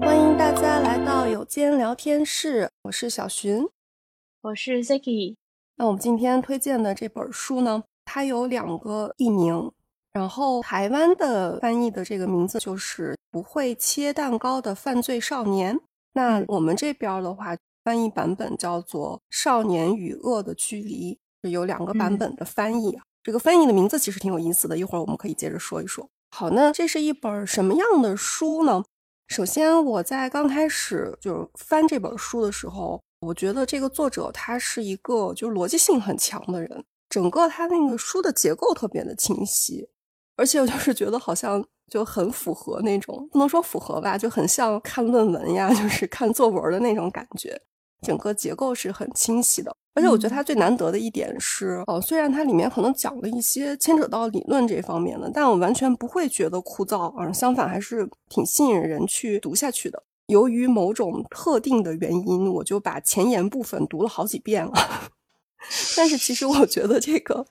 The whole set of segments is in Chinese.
欢迎大家来到有间聊天室，我是小寻，我是 Ziki。那我们今天推荐的这本书呢，它有两个译名，然后台湾的翻译的这个名字就是《不会切蛋糕的犯罪少年》。那我们这边的话，翻译版本叫做《少年与恶的距离》，有两个版本的翻译啊。这个翻译的名字其实挺有意思的，一会儿我们可以接着说一说。好，那这是一本什么样的书呢？首先，我在刚开始就是翻这本书的时候，我觉得这个作者他是一个就是逻辑性很强的人，整个他那个书的结构特别的清晰，而且我就是觉得好像就很符合那种不能说符合吧，就很像看论文呀，就是看作文的那种感觉。整个结构是很清晰的，而且我觉得它最难得的一点是，呃，虽然它里面可能讲了一些牵扯到理论这方面的，但我完全不会觉得枯燥，而相反还是挺吸引人去读下去的。由于某种特定的原因，我就把前言部分读了好几遍了。但是其实我觉得这个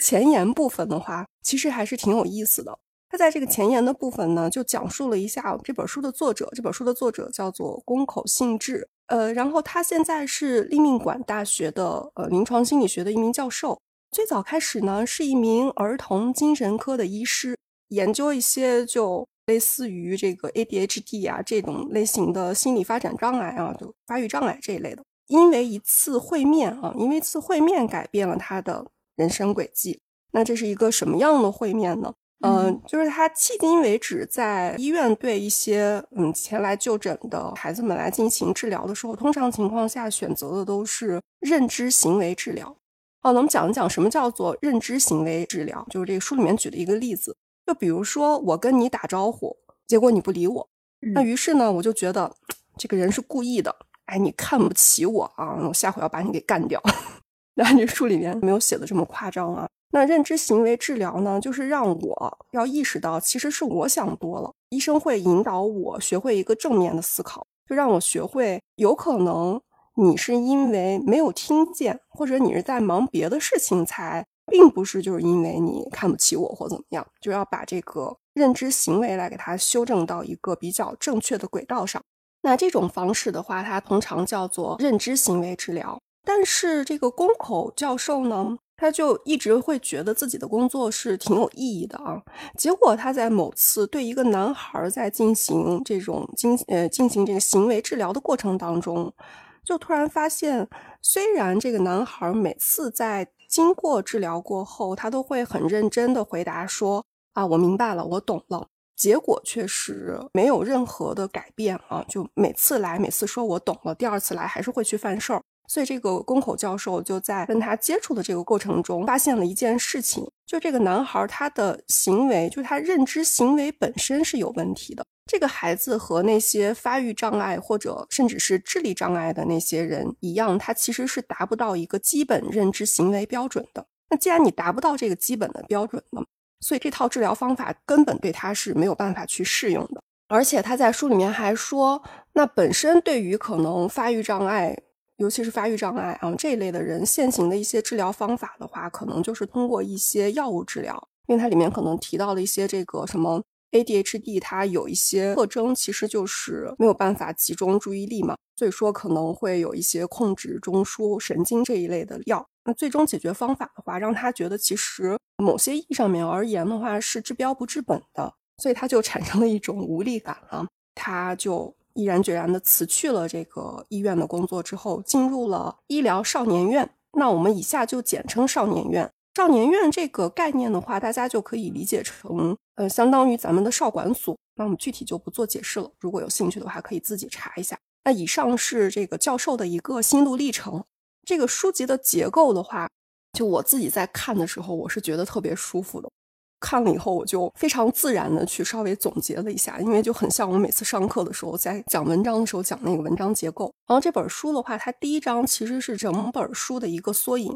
前言部分的话，其实还是挺有意思的。它在这个前言的部分呢，就讲述了一下这本书的作者，这本书的作者叫做宫口信治。呃，然后他现在是立命馆大学的呃临床心理学的一名教授。最早开始呢，是一名儿童精神科的医师，研究一些就类似于这个 ADHD 啊这种类型的心理发展障碍啊，就发育障碍这一类的。因为一次会面啊，因为一次会面改变了他的人生轨迹。那这是一个什么样的会面呢？嗯，就是他迄今为止在医院对一些嗯前来就诊的孩子们来进行治疗的时候，通常情况下选择的都是认知行为治疗。哦，那我们讲一讲什么叫做认知行为治疗，就是这个书里面举的一个例子。就比如说我跟你打招呼，结果你不理我，那于是呢我就觉得这个人是故意的，哎，你看不起我啊，我下回要把你给干掉。那这书里面没有写的这么夸张啊。那认知行为治疗呢，就是让我要意识到，其实是我想多了。医生会引导我学会一个正面的思考，就让我学会，有可能你是因为没有听见，或者你是在忙别的事情才，并不是就是因为你看不起我或怎么样，就要把这个认知行为来给它修正到一个比较正确的轨道上。那这种方式的话，它通常叫做认知行为治疗。但是这个宫口教授呢？他就一直会觉得自己的工作是挺有意义的啊。结果他在某次对一个男孩在进行这种进呃进行这个行为治疗的过程当中，就突然发现，虽然这个男孩每次在经过治疗过后，他都会很认真的回答说啊，我明白了，我懂了。结果确实没有任何的改变啊，就每次来，每次说我懂了，第二次来还是会去犯事儿。所以，这个宫口教授就在跟他接触的这个过程中，发现了一件事情：就这个男孩他的行为，就是他认知行为本身是有问题的。这个孩子和那些发育障碍或者甚至是智力障碍的那些人一样，他其实是达不到一个基本认知行为标准的。那既然你达不到这个基本的标准呢，所以这套治疗方法根本对他是没有办法去适用的。而且他在书里面还说，那本身对于可能发育障碍。尤其是发育障碍啊这一类的人，现行的一些治疗方法的话，可能就是通过一些药物治疗，因为它里面可能提到了一些这个什么 ADHD，它有一些特征，其实就是没有办法集中注意力嘛，所以说可能会有一些控制中枢神经这一类的药。那最终解决方法的话，让他觉得其实某些意义上面而言的话是治标不治本的，所以他就产生了一种无力感啊，他就。毅然决然地辞去了这个医院的工作之后，进入了医疗少年院。那我们以下就简称少年院。少年院这个概念的话，大家就可以理解成，呃，相当于咱们的少管所。那我们具体就不做解释了。如果有兴趣的话，可以自己查一下。那以上是这个教授的一个心路历程。这个书籍的结构的话，就我自己在看的时候，我是觉得特别舒服的。看了以后，我就非常自然的去稍微总结了一下，因为就很像我每次上课的时候在讲文章的时候讲那个文章结构。然后这本书的话，它第一章其实是整本书的一个缩影，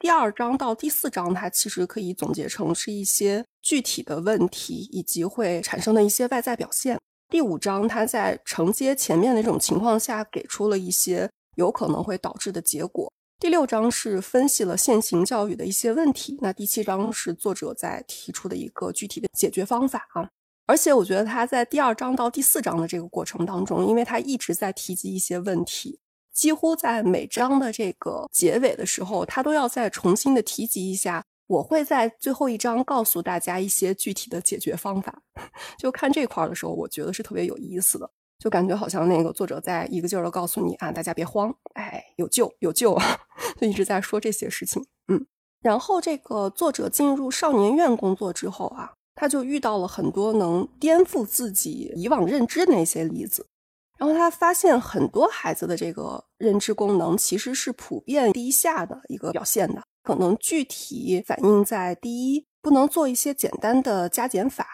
第二章到第四章它其实可以总结成是一些具体的问题以及会产生的一些外在表现。第五章它在承接前面的这种情况下，给出了一些有可能会导致的结果。第六章是分析了现行教育的一些问题，那第七章是作者在提出的一个具体的解决方法啊。而且我觉得他在第二章到第四章的这个过程当中，因为他一直在提及一些问题，几乎在每章的这个结尾的时候，他都要再重新的提及一下。我会在最后一章告诉大家一些具体的解决方法。就看这块的时候，我觉得是特别有意思的，就感觉好像那个作者在一个劲儿的告诉你啊，大家别慌，哎，有救有救啊，就一直在说这些事情。嗯，然后这个作者进入少年院工作之后啊。他就遇到了很多能颠覆自己以往认知的那些例子，然后他发现很多孩子的这个认知功能其实是普遍低下的一个表现的，可能具体反映在第一，不能做一些简单的加减法；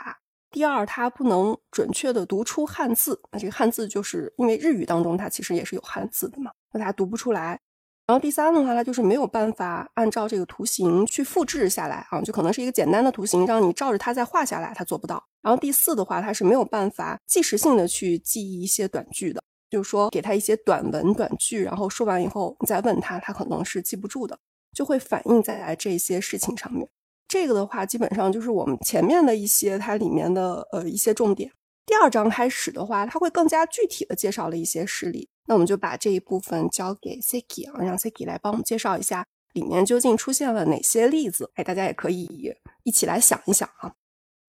第二，他不能准确的读出汉字，那这个汉字就是因为日语当中它其实也是有汉字的嘛，那他读不出来。然后第三的话，它就是没有办法按照这个图形去复制下来啊，就可能是一个简单的图形，让你照着它再画下来，它做不到。然后第四的话，它是没有办法即时性的去记忆一些短句的，就是说给他一些短文短句，然后说完以后你再问他，他可能是记不住的，就会反映在这些事情上面。这个的话，基本上就是我们前面的一些它里面的呃一些重点。第二章开始的话，它会更加具体的介绍了一些事例。那我们就把这一部分交给 Siki 啊，让 Siki 来帮我们介绍一下里面究竟出现了哪些例子。哎，大家也可以一起来想一想啊。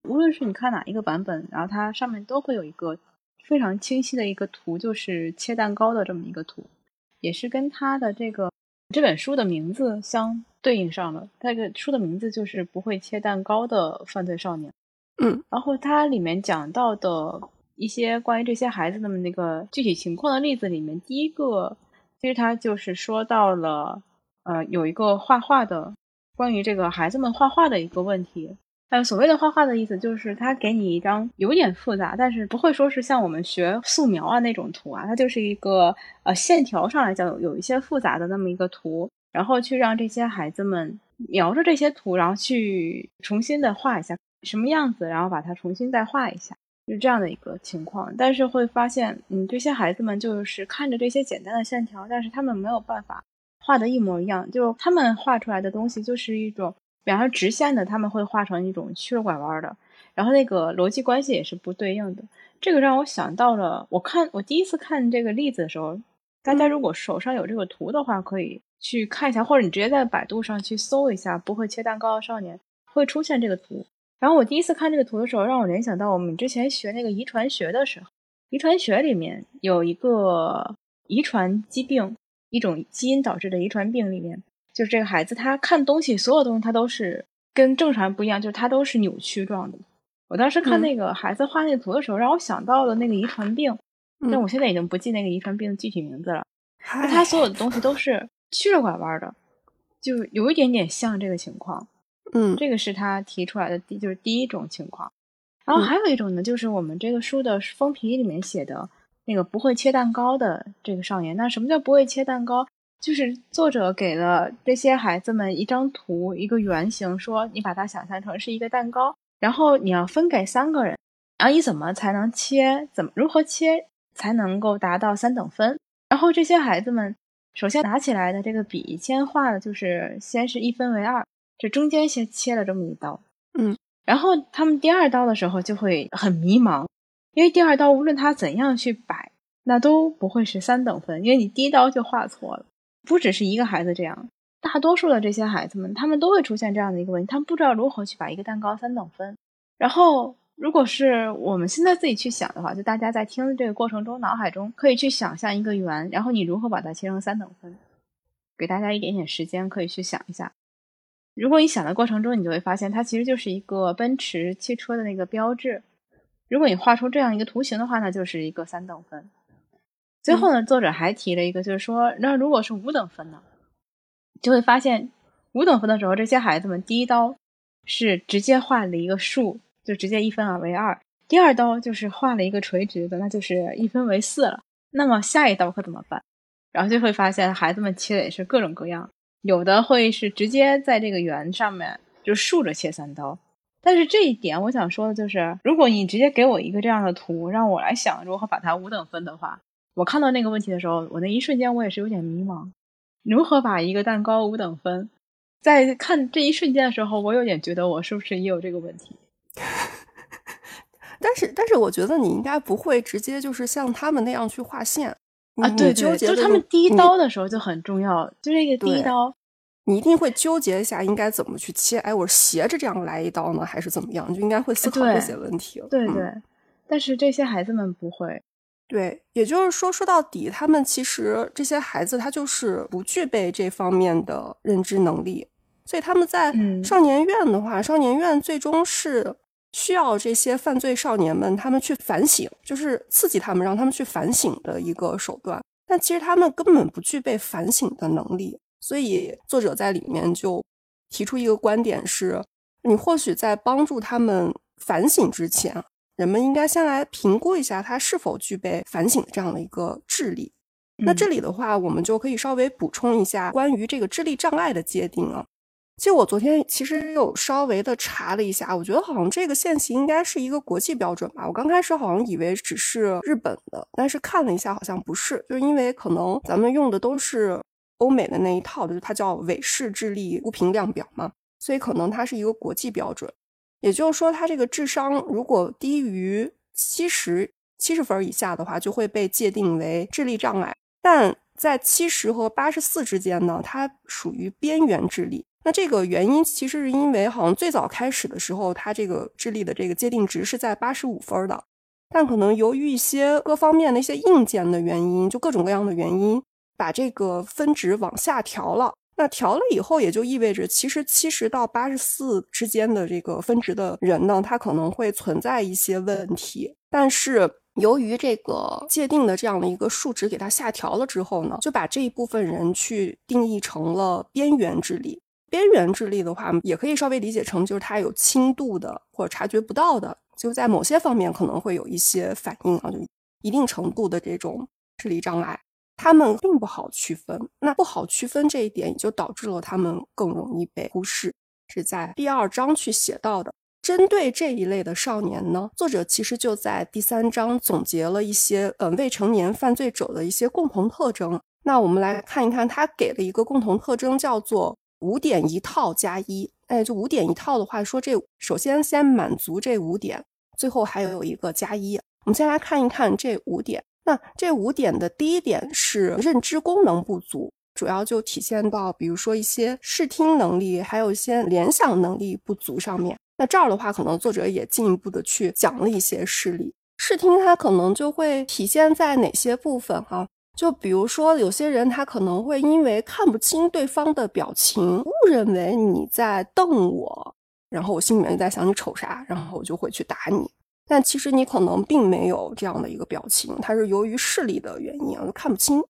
无论是你看哪一个版本，然后它上面都会有一个非常清晰的一个图，就是切蛋糕的这么一个图，也是跟它的这个这本书的名字相对应上了。那个书的名字就是《不会切蛋糕的犯罪少年》。嗯，然后它里面讲到的一些关于这些孩子的那个具体情况的例子里面，第一个其实他就是说到了，呃，有一个画画的关于这个孩子们画画的一个问题。呃所谓的画画的意思，就是他给你一张有点复杂，但是不会说是像我们学素描啊那种图啊，它就是一个呃线条上来讲有一些复杂的那么一个图，然后去让这些孩子们描着这些图，然后去重新的画一下。什么样子，然后把它重新再画一下，是这样的一个情况。但是会发现，嗯，这些孩子们就是看着这些简单的线条，但是他们没有办法画的一模一样。就他们画出来的东西就是一种，比方说直线的，他们会画成一种曲了拐弯的，然后那个逻辑关系也是不对应的。这个让我想到了，我看我第一次看这个例子的时候，大家如果手上有这个图的话，可以去看一下，或者你直接在百度上去搜一下“不会切蛋糕的少年”，会出现这个图。然后我第一次看这个图的时候，让我联想到我们之前学那个遗传学的时候，遗传学里面有一个遗传疾病，一种基因导致的遗传病里面，就是这个孩子他看东西，所有东西他都是跟正常人不一样，就是他都是扭曲状的。我当时看那个孩子画那个图的时候，让我想到了那个遗传病，但我现在已经不记那个遗传病的具体名字了。他所有的东西都是曲着拐弯的，就有一点点像这个情况。嗯，这个是他提出来的第就是第一种情况，然后还有一种呢，就是我们这个书的封皮里面写的那个不会切蛋糕的这个少年。那什么叫不会切蛋糕？就是作者给了这些孩子们一张图，一个圆形，说你把它想象成是一个蛋糕，然后你要分给三个人，然后你怎么才能切？怎么如何切才能够达到三等分？然后这些孩子们首先拿起来的这个笔，先画的就是先是一分为二。这中间先切了这么一刀，嗯，然后他们第二刀的时候就会很迷茫，因为第二刀无论他怎样去摆，那都不会是三等分，因为你第一刀就画错了。不只是一个孩子这样，大多数的这些孩子们，他们都会出现这样的一个问题，他们不知道如何去把一个蛋糕三等分。然后，如果是我们现在自己去想的话，就大家在听的这个过程中，脑海中可以去想象一个圆，然后你如何把它切成三等分，给大家一点点时间可以去想一下。如果你想的过程中，你就会发现它其实就是一个奔驰汽车的那个标志。如果你画出这样一个图形的话，那就是一个三等分。最后呢，作者还提了一个，就是说，那如果是五等分呢，就会发现五等分的时候，这些孩子们第一刀是直接画了一个竖，就直接一分二为二；第二刀就是画了一个垂直的，那就是一分为四了。那么下一刀可怎么办？然后就会发现孩子们切的也是各种各样。有的会是直接在这个圆上面就竖着切三刀，但是这一点我想说的就是，如果你直接给我一个这样的图，让我来想如何把它五等分的话，我看到那个问题的时候，我那一瞬间我也是有点迷茫，如何把一个蛋糕五等分？在看这一瞬间的时候，我有点觉得我是不是也有这个问题？但是，但是我觉得你应该不会直接就是像他们那样去划线啊。对对，就他们第一刀的时候就很重要，就这个第一刀，你一定会纠结一下应该怎么去切。哎，我是斜着这样来一刀呢，还是怎么样？就应该会思考这些问题。对对，但是这些孩子们不会。对，也就是说，说到底，他们其实这些孩子他就是不具备这方面的认知能力，所以他们在少年院的话，少年院最终是需要这些犯罪少年们他们去反省，就是刺激他们，让他们去反省的一个手段。但其实他们根本不具备反省的能力，所以作者在里面就提出一个观点是：你或许在帮助他们反省之前。人们应该先来评估一下它是否具备反省的这样的一个智力。那这里的话，我们就可以稍微补充一下关于这个智力障碍的界定啊。其实我昨天其实有稍微的查了一下，我觉得好像这个现行应该是一个国际标准吧。我刚开始好像以为只是日本的，但是看了一下好像不是，就是因为可能咱们用的都是欧美的那一套，就是它叫韦氏智力估评量表嘛，所以可能它是一个国际标准。也就是说，他这个智商如果低于七十七十分以下的话，就会被界定为智力障碍；但在七十和八十四之间呢，它属于边缘智力。那这个原因其实是因为，好像最早开始的时候，它这个智力的这个界定值是在八十五分的，但可能由于一些各方面的一些硬件的原因，就各种各样的原因，把这个分值往下调了。那调了以后，也就意味着，其实七十到八十四之间的这个分值的人呢，他可能会存在一些问题。但是由于这个界定的这样的一个数值给它下调了之后呢，就把这一部分人去定义成了边缘智力。边缘智力的话，也可以稍微理解成就是他有轻度的或者察觉不到的，就在某些方面可能会有一些反应啊，就一定程度的这种智力障碍。他们并不好区分，那不好区分这一点，也就导致了他们更容易被忽视。是在第二章去写到的。针对这一类的少年呢，作者其实就在第三章总结了一些呃未成年犯罪者的一些共同特征。那我们来看一看，他给了一个共同特征，叫做五点一套加一。哎，就五点一套的话，说这首先先满足这五点，最后还有一个加一。我们先来看一看这五点。那这五点的第一点是认知功能不足，主要就体现到，比如说一些视听能力，还有一些联想能力不足上面。那这儿的话，可能作者也进一步的去讲了一些事例。视听它可能就会体现在哪些部分哈？就比如说有些人他可能会因为看不清对方的表情，误认为你在瞪我，然后我心里面在想你瞅啥，然后我就会去打你。但其实你可能并没有这样的一个表情，它是由于视力的原因啊，看不清。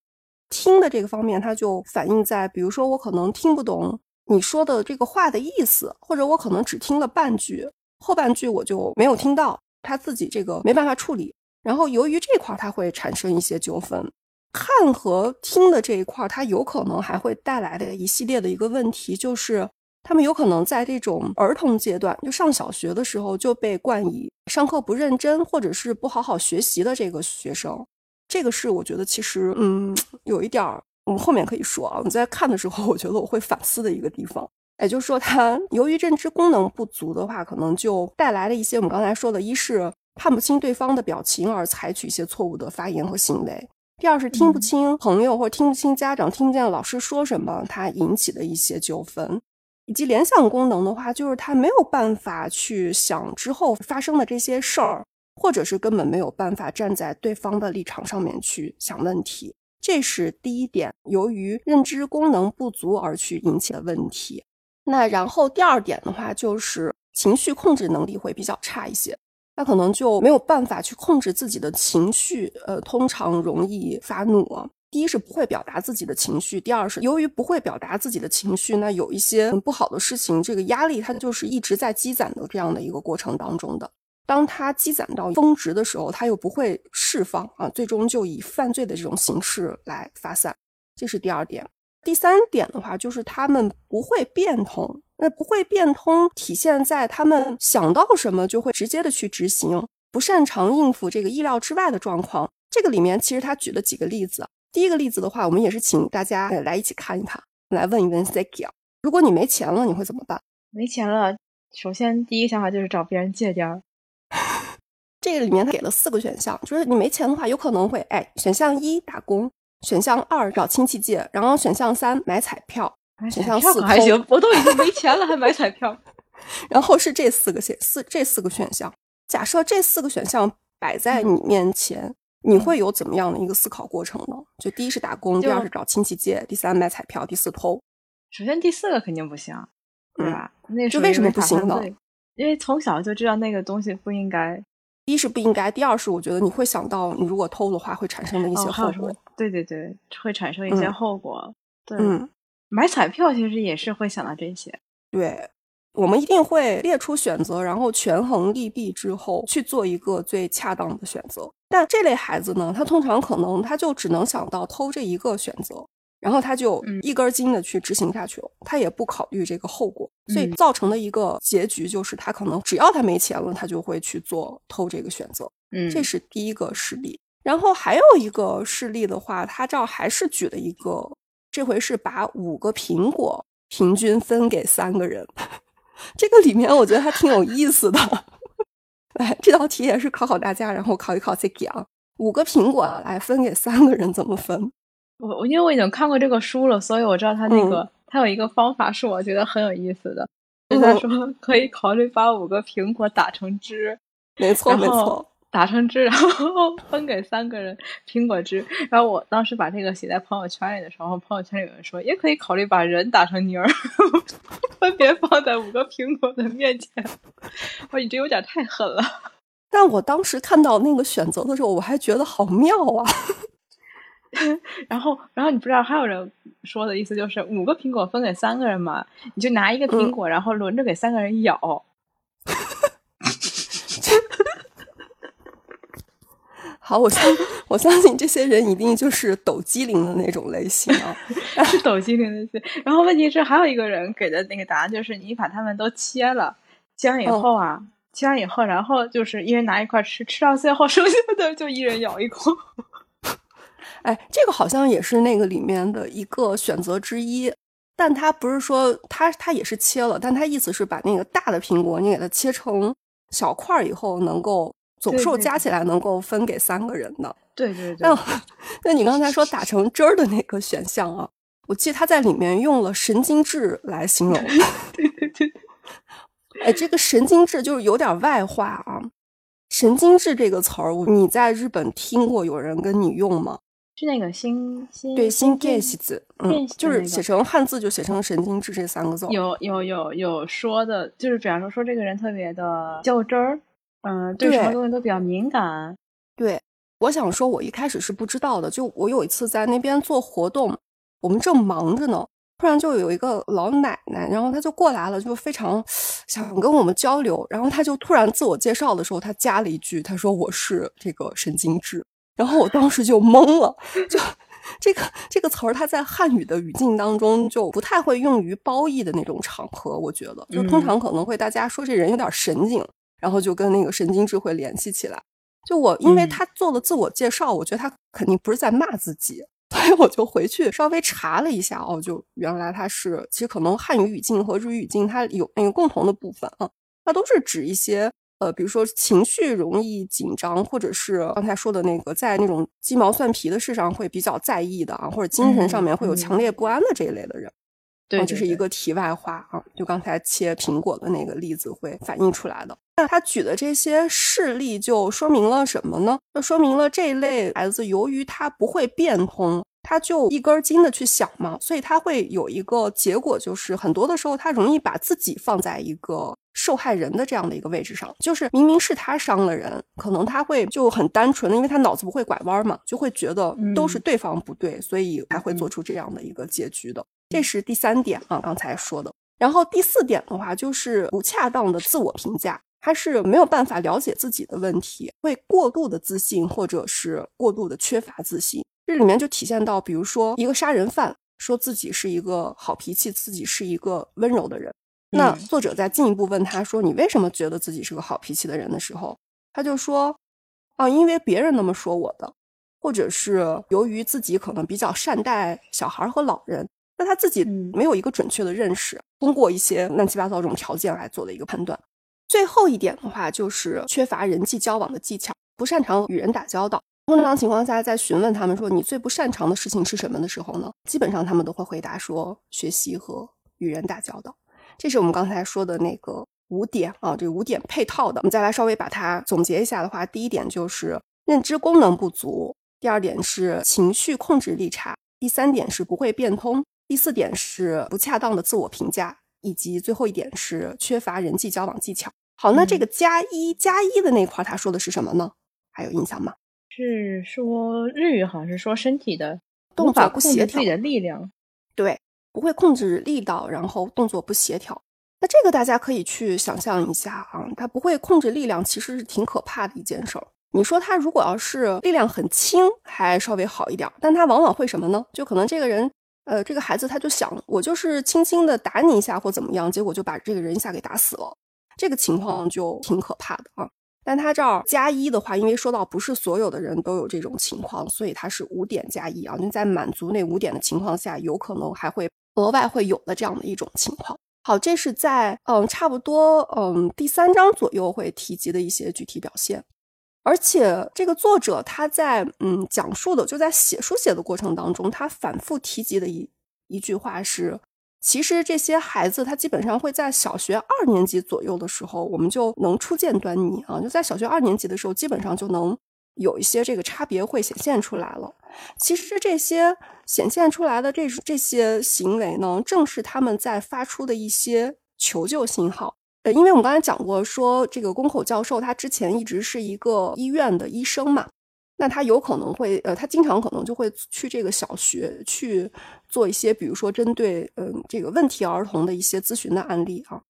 听的这个方面，它就反映在，比如说我可能听不懂你说的这个话的意思，或者我可能只听了半句，后半句我就没有听到，他自己这个没办法处理。然后由于这块儿，它会产生一些纠纷。看和听的这一块，它有可能还会带来的一系列的一个问题，就是。他们有可能在这种儿童阶段，就上小学的时候就被冠以上课不认真或者是不好好学习的这个学生，这个是我觉得其实嗯有一点儿，我们后面可以说啊。你在看的时候，我觉得我会反思的一个地方，也就是说，他由于认知功能不足的话，可能就带来了一些我们刚才说的，一是看不清对方的表情而采取一些错误的发言和行为；第二是听不清朋友或者听不清家长、听不见老师说什么，他引起的一些纠纷。以及联想功能的话，就是他没有办法去想之后发生的这些事儿，或者是根本没有办法站在对方的立场上面去想问题，这是第一点，由于认知功能不足而去引起的问题。那然后第二点的话，就是情绪控制能力会比较差一些，他可能就没有办法去控制自己的情绪，呃，通常容易发怒。第一是不会表达自己的情绪，第二是由于不会表达自己的情绪，那有一些不好的事情，这个压力它就是一直在积攒的这样的一个过程当中的。当它积攒到峰值的时候，它又不会释放啊，最终就以犯罪的这种形式来发散。这是第二点。第三点的话，就是他们不会变通。那不会变通体现在他们想到什么就会直接的去执行，不擅长应付这个意料之外的状况。这个里面其实他举了几个例子。第一个例子的话，我们也是请大家来一起看一看，来问一问 Saki 啊，如果你没钱了，你会怎么办？没钱了，首先第一个想法就是找别人借点儿。这个里面他给了四个选项，就是你没钱的话，有可能会哎，选项一打工，选项二找亲戚借，然后选项三买彩票，选项四还行，我都已经没钱了还买彩票。然后是这四个选四这四个选项，假设这四个选项摆在你面前，你会有怎么样的一个思考过程呢？就第一是打工，第二是找亲戚借，第三买彩票，第四偷。首先第四个肯定不行，对吧？那就为什么不行呢？因为从小就知道那个东西不应该。一是不应该，第二是我觉得你会想到你如果偷的话会产生的一些后果。对对对，会产生一些后果。对，买彩票其实也是会想到这些。对。我们一定会列出选择，然后权衡利弊之后去做一个最恰当的选择。但这类孩子呢，他通常可能他就只能想到偷这一个选择，然后他就一根筋的去执行下去了，他也不考虑这个后果，所以造成的一个结局就是他可能只要他没钱了，他就会去做偷这个选择。嗯，这是第一个事例。然后还有一个事例的话，他这儿还是举了一个，这回是把五个苹果平均分给三个人。这个里面我觉得还挺有意思的，来 这道题也是考考大家，然后考一考 c k i 啊，五个苹果来分给三个人怎么分？我我因为我已经看过这个书了，所以我知道他那个他有一个方法是我觉得很有意思的，就在说可以考虑把五个苹果打成汁，没错没错。打成汁，然后 分给三个人苹果汁。然后我当时把这个写在朋友圈里的时候，朋友圈里有人说，也可以考虑把人打成泥儿，分别放在五个苹果的面前。我说你这有点太狠了。但我当时看到那个选择的时候，我还觉得好妙啊。然后，然后你不知道还有人说的意思就是五个苹果分给三个人嘛？你就拿一个苹果，然后轮着给三个人咬。好，我相我相信这些人一定就是抖机灵的那种类型啊，是抖机灵的。然后问题是，还有一个人给的那个答案就是，你把他们都切了，切完以后啊，切完以后，然后就是一人拿一块吃，吃到最后剩下的就一人咬一口。哎，这个好像也是那个里面的一个选择之一，但他不是说他他也是切了，但他意思是把那个大的苹果你给它切成小块以后能够。总数加起来能够分给三个人的，对对对。那 那你刚才说打成汁儿的那个选项啊，我记得他在里面用了神经质来形容。对对对。哎，这个神经质就是有点外化啊。神经质这个词儿，你在日本听过有人跟你用吗？是那个新新对新电西子，嗯，就是写成汉字就写成神经质这三个字。有有有有说的，就是比方说说这个人特别的较真儿。嗯，对什么东西都比较敏感。对，我想说，我一开始是不知道的。就我有一次在那边做活动，我们正忙着呢，突然就有一个老奶奶，然后她就过来了，就非常想跟我们交流。然后她就突然自我介绍的时候，她加了一句，她说我是这个神经质。然后我当时就懵了，就这个这个词儿，它在汉语的语境当中就不太会用于褒义的那种场合。我觉得，就通常可能会大家说这人有点神经。然后就跟那个神经质会联系起来，就我因为他做了自我介绍，我觉得他肯定不是在骂自己，所以我就回去稍微查了一下，哦，就原来他是其实可能汉语语境和日语语境它有那个共同的部分啊，它都是指一些呃，比如说情绪容易紧张，或者是刚才说的那个在那种鸡毛蒜皮的事上会比较在意的啊，或者精神上面会有强烈不安的这一类的人。对，这是一个题外话啊，就刚才切苹果的那个例子会反映出来的。那他举的这些事例就说明了什么呢？就说明了这一类孩子，由于他不会变通，他就一根筋的去想嘛，所以他会有一个结果，就是很多的时候他容易把自己放在一个受害人的这样的一个位置上，就是明明是他伤了人，可能他会就很单纯的，因为他脑子不会拐弯嘛，就会觉得都是对方不对，所以才会做出这样的一个结局的。这是第三点啊，刚才说的。然后第四点的话，就是不恰当的自我评价，他是没有办法了解自己的问题，会过度的自信，或者是过度的缺乏自信。这里面就体现到，比如说一个杀人犯说自己是一个好脾气，自己是一个温柔的人。那作者在进一步问他说：“你为什么觉得自己是个好脾气的人？”的时候，他就说：“啊，因为别人那么说我的。”或者是由于自己可能比较善待小孩和老人，那他自己嗯没有一个准确的认识，通过一些乱七八糟这种条件来做的一个判断。最后一点的话，就是缺乏人际交往的技巧，不擅长与人打交道。通常情况下，在询问他们说你最不擅长的事情是什么的时候呢，基本上他们都会回答说学习和与人打交道。这是我们刚才说的那个五点啊，这五点配套的。我们再来稍微把它总结一下的话，第一点就是认知功能不足，第二点是情绪控制力差，第三点是不会变通，第四点是不恰当的自我评价，以及最后一点是缺乏人际交往技巧。好，那这个加一加一的那块，他说的是什么呢？还有印象吗？是说日语好像是说身体的动法作不协调自己的力量。对，不会控制力道，然后动作不协调。那这个大家可以去想象一下啊，他不会控制力量，其实是挺可怕的一件事儿。你说他如果要是力量很轻，还稍微好一点儿，但他往往会什么呢？就可能这个人，呃，这个孩子他就想，我就是轻轻的打你一下或怎么样，结果就把这个人一下给打死了，这个情况就挺可怕的啊。但他这儿加一的话，因为说到不是所有的人都有这种情况，所以他是五点加一啊。你在满足那五点的情况下，有可能还会额外会有的这样的一种情况。好，这是在嗯差不多嗯第三章左右会提及的一些具体表现。而且这个作者他在嗯讲述的就在写书写的过程当中，他反复提及的一一句话是。其实这些孩子，他基本上会在小学二年级左右的时候，我们就能初见端倪啊。就在小学二年级的时候，基本上就能有一些这个差别会显现出来了。其实这些显现出来的这这些行为呢，正是他们在发出的一些求救信号。呃，因为我们刚才讲过，说这个宫口教授他之前一直是一个医院的医生嘛。那他有可能会，呃，他经常可能就会去这个小学去做一些，比如说针对嗯、这个问题儿童的一些咨询的案例啊。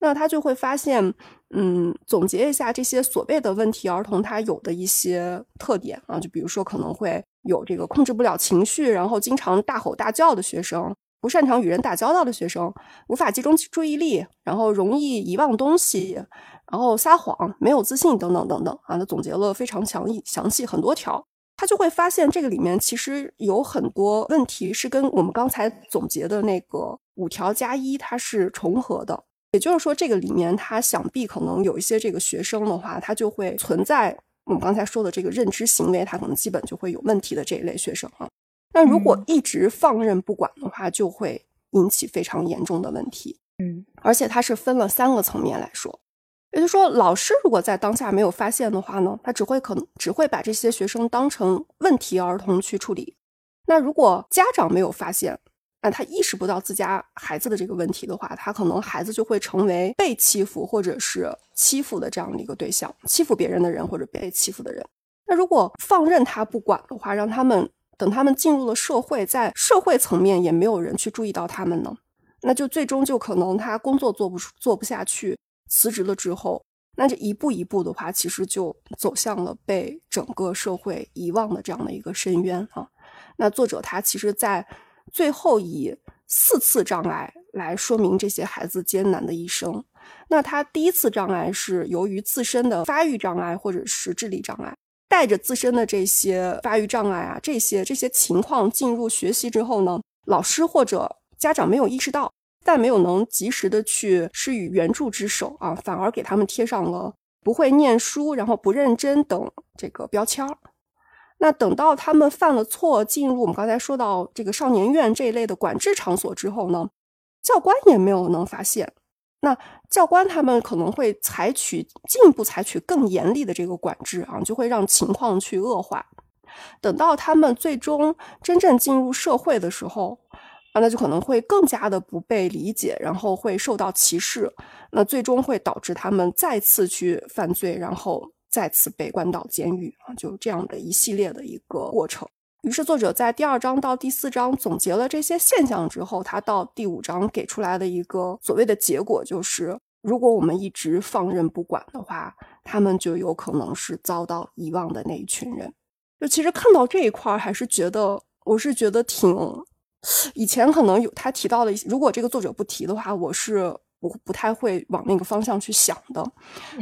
那他就会发现，嗯，总结一下这些所谓的问题儿童他有的一些特点啊，就比如说可能会有这个控制不了情绪，然后经常大吼大叫的学生，不擅长与人打交道的学生，无法集中注意力，然后容易遗忘东西。然后撒谎、没有自信等等等等啊，他总结了非常详细详细很多条，他就会发现这个里面其实有很多问题是跟我们刚才总结的那个五条加一它是重合的。也就是说，这个里面他想必可能有一些这个学生的话，他就会存在我们刚才说的这个认知行为，他可能基本就会有问题的这一类学生啊。那如果一直放任不管的话，就会引起非常严重的问题。嗯，而且它是分了三个层面来说。也就是说，老师如果在当下没有发现的话呢，他只会可能只会把这些学生当成问题儿童去处理。那如果家长没有发现，那他意识不到自家孩子的这个问题的话，他可能孩子就会成为被欺负或者是欺负的这样的一个对象，欺负别人的人或者被欺负的人。那如果放任他不管的话，让他们等他们进入了社会，在社会层面也没有人去注意到他们呢，那就最终就可能他工作做不做不下去。辞职了之后，那这一步一步的话，其实就走向了被整个社会遗忘的这样的一个深渊啊。那作者他其实在最后以四次障碍来说明这些孩子艰难的一生。那他第一次障碍是由于自身的发育障碍或者是智力障碍，带着自身的这些发育障碍啊，这些这些情况进入学习之后呢，老师或者家长没有意识到。但没有能及时的去施予援助之手啊，反而给他们贴上了不会念书、然后不认真等这个标签儿。那等到他们犯了错，进入我们刚才说到这个少年院这一类的管制场所之后呢，教官也没有能发现。那教官他们可能会采取进一步采取更严厉的这个管制啊，就会让情况去恶化。等到他们最终真正进入社会的时候啊。那就可能会更加的不被理解，然后会受到歧视，那最终会导致他们再次去犯罪，然后再次被关到监狱啊，就这样的一系列的一个过程。于是作者在第二章到第四章总结了这些现象之后，他到第五章给出来的一个所谓的结果就是：如果我们一直放任不管的话，他们就有可能是遭到遗忘的那一群人。就其实看到这一块，还是觉得我是觉得挺。以前可能有他提到的一些，如果这个作者不提的话，我是不不太会往那个方向去想的。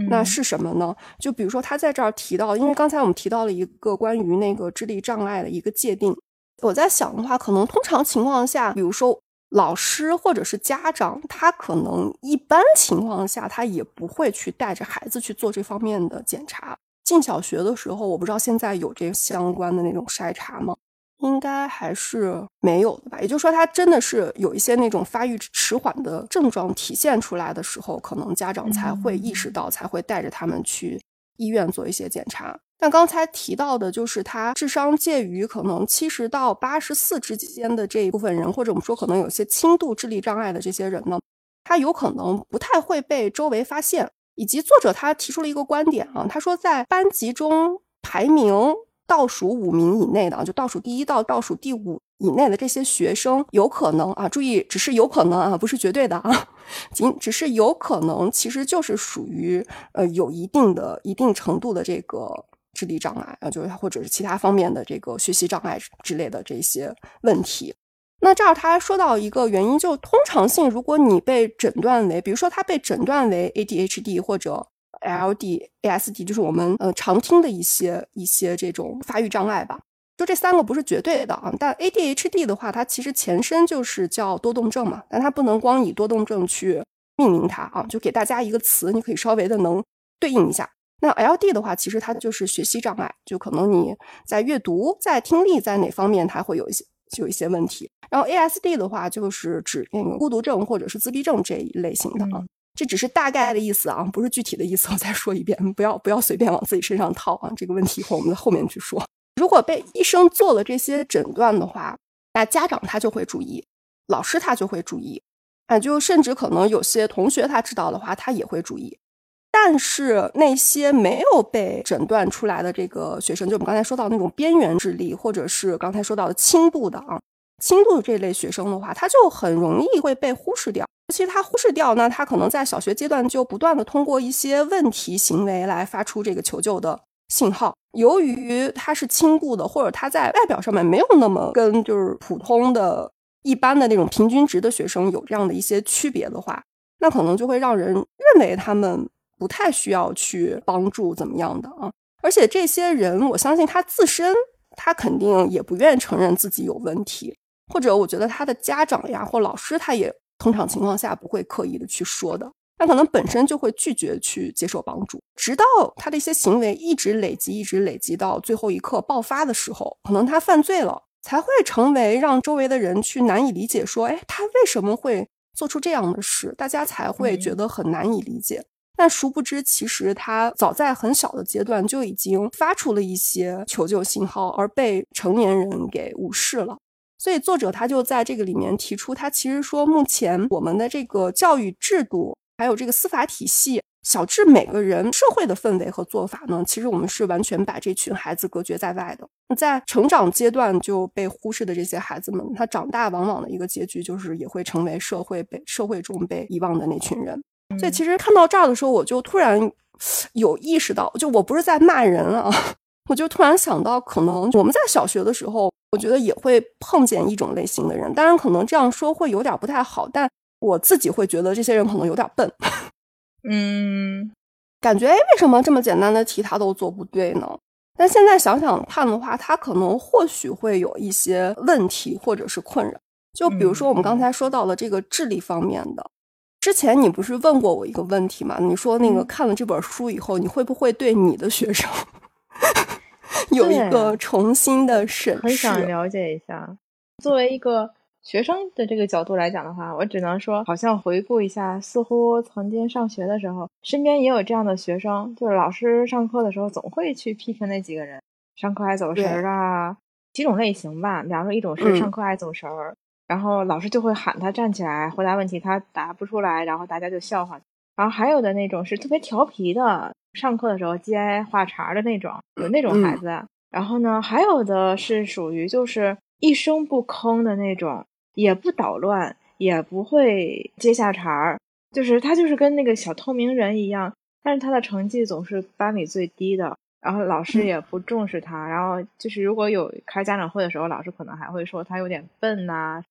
那是什么呢？就比如说他在这儿提到，因为刚才我们提到了一个关于那个智力障碍的一个界定，我在想的话，可能通常情况下，比如说老师或者是家长，他可能一般情况下他也不会去带着孩子去做这方面的检查。进小学的时候，我不知道现在有这相关的那种筛查吗？应该还是没有的吧。也就是说，他真的是有一些那种发育迟缓的症状体现出来的时候，可能家长才会意识到，才会带着他们去医院做一些检查。但刚才提到的，就是他智商介于可能七十到八十四之间的这一部分人，或者我们说可能有些轻度智力障碍的这些人呢，他有可能不太会被周围发现。以及作者他提出了一个观点啊，他说在班级中排名。倒数五名以内的啊，就倒数第一到倒数第五以内的这些学生，有可能啊，注意，只是有可能啊，不是绝对的啊，仅只是有可能，其实就是属于呃有一定的一定程度的这个智力障碍啊，就是或者是其他方面的这个学习障碍之类的这些问题。那这儿他还说到一个原因，就通常性，如果你被诊断为，比如说他被诊断为 ADHD 或者。L D A S D 就是我们呃常听的一些一些这种发育障碍吧，就这三个不是绝对的啊。但 A D H D 的话，它其实前身就是叫多动症嘛，但它不能光以多动症去命名它啊，就给大家一个词，你可以稍微的能对应一下。那 L D 的话，其实它就是学习障碍，就可能你在阅读、在听力、在哪方面它会有一些有一些问题。然后 A S D 的话，就是指那个孤独症或者是自闭症这一类型的啊。这只是大概的意思啊，不是具体的意思。我再说一遍，不要不要随便往自己身上套啊。这个问题一会我们在后面去说。如果被医生做了这些诊断的话，那家长他就会注意，老师他就会注意，啊，就甚至可能有些同学他知道的话，他也会注意。但是那些没有被诊断出来的这个学生，就我们刚才说到那种边缘智力，或者是刚才说到的轻度的啊。轻度这类学生的话，他就很容易会被忽视掉。其实他忽视掉呢，他可能在小学阶段就不断的通过一些问题行为来发出这个求救的信号。由于他是轻度的，或者他在外表上面没有那么跟就是普通的一般的那种平均值的学生有这样的一些区别的话，那可能就会让人认为他们不太需要去帮助怎么样的啊。而且这些人，我相信他自身他肯定也不愿意承认自己有问题。或者我觉得他的家长呀或老师，他也通常情况下不会刻意的去说的，他可能本身就会拒绝去接受帮助，直到他的一些行为一直累积，一直累积到最后一刻爆发的时候，可能他犯罪了，才会成为让周围的人去难以理解，说，哎，他为什么会做出这样的事？大家才会觉得很难以理解。但殊不知，其实他早在很小的阶段就已经发出了一些求救信号，而被成年人给无视了。所以作者他就在这个里面提出，他其实说，目前我们的这个教育制度，还有这个司法体系，小至每个人社会的氛围和做法呢，其实我们是完全把这群孩子隔绝在外的。在成长阶段就被忽视的这些孩子们，他长大往往的一个结局就是也会成为社会被社会中被遗忘的那群人。所以其实看到这儿的时候，我就突然有意识到，就我不是在骂人啊。我就突然想到，可能我们在小学的时候，我觉得也会碰见一种类型的人。当然，可能这样说会有点不太好，但我自己会觉得这些人可能有点笨。嗯，感觉哎，为什么这么简单的题他都做不对呢？但现在想想看的话，他可能或许会有一些问题或者是困扰。就比如说我们刚才说到了这个智力方面的，之前你不是问过我一个问题吗？你说那个看了这本书以后，你会不会对你的学生？有一个重新的审视，很想了解一下。作为一个学生的这个角度来讲的话，我只能说，好像回顾一下，似乎曾经上学的时候，身边也有这样的学生，就是老师上课的时候总会去批评那几个人，上课爱走神儿啊，几种类型吧。比方说，一种是上课爱走神儿，然后老师就会喊他站起来回答问题，他答不出来，然后大家就笑话。然后还有的那种是特别调皮的。上课的时候接话茬的那种，有那种孩子。然后呢，还有的是属于就是一声不吭的那种，也不捣乱，也不会接下茬儿，就是他就是跟那个小透明人一样。但是他的成绩总是班里最低的，然后老师也不重视他。然后就是如果有开家长会的时候，老师可能还会说他有点笨呐。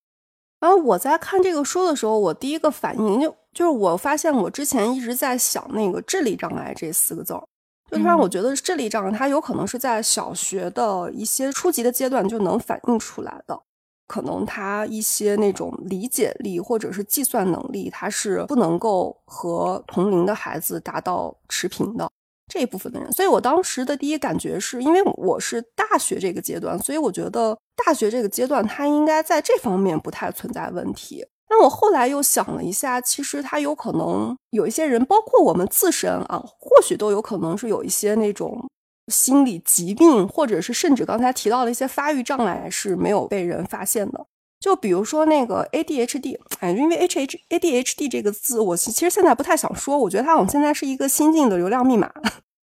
然后我在看这个书的时候，我第一个反应就就是我发现我之前一直在想那个智力障碍这四个字儿，就突然我觉得智力障碍它有可能是在小学的一些初级的阶段就能反映出来的，可能他一些那种理解力或者是计算能力，他是不能够和同龄的孩子达到持平的。这一部分的人，所以我当时的第一感觉是因为我是大学这个阶段，所以我觉得大学这个阶段他应该在这方面不太存在问题。但我后来又想了一下，其实他有可能有一些人，包括我们自身啊，或许都有可能是有一些那种心理疾病，或者是甚至刚才提到的一些发育障碍是没有被人发现的。就比如说那个 ADHD，哎，因为 H H ADHD 这个字，我其实现在不太想说，我觉得它好像现在是一个新进的流量密码。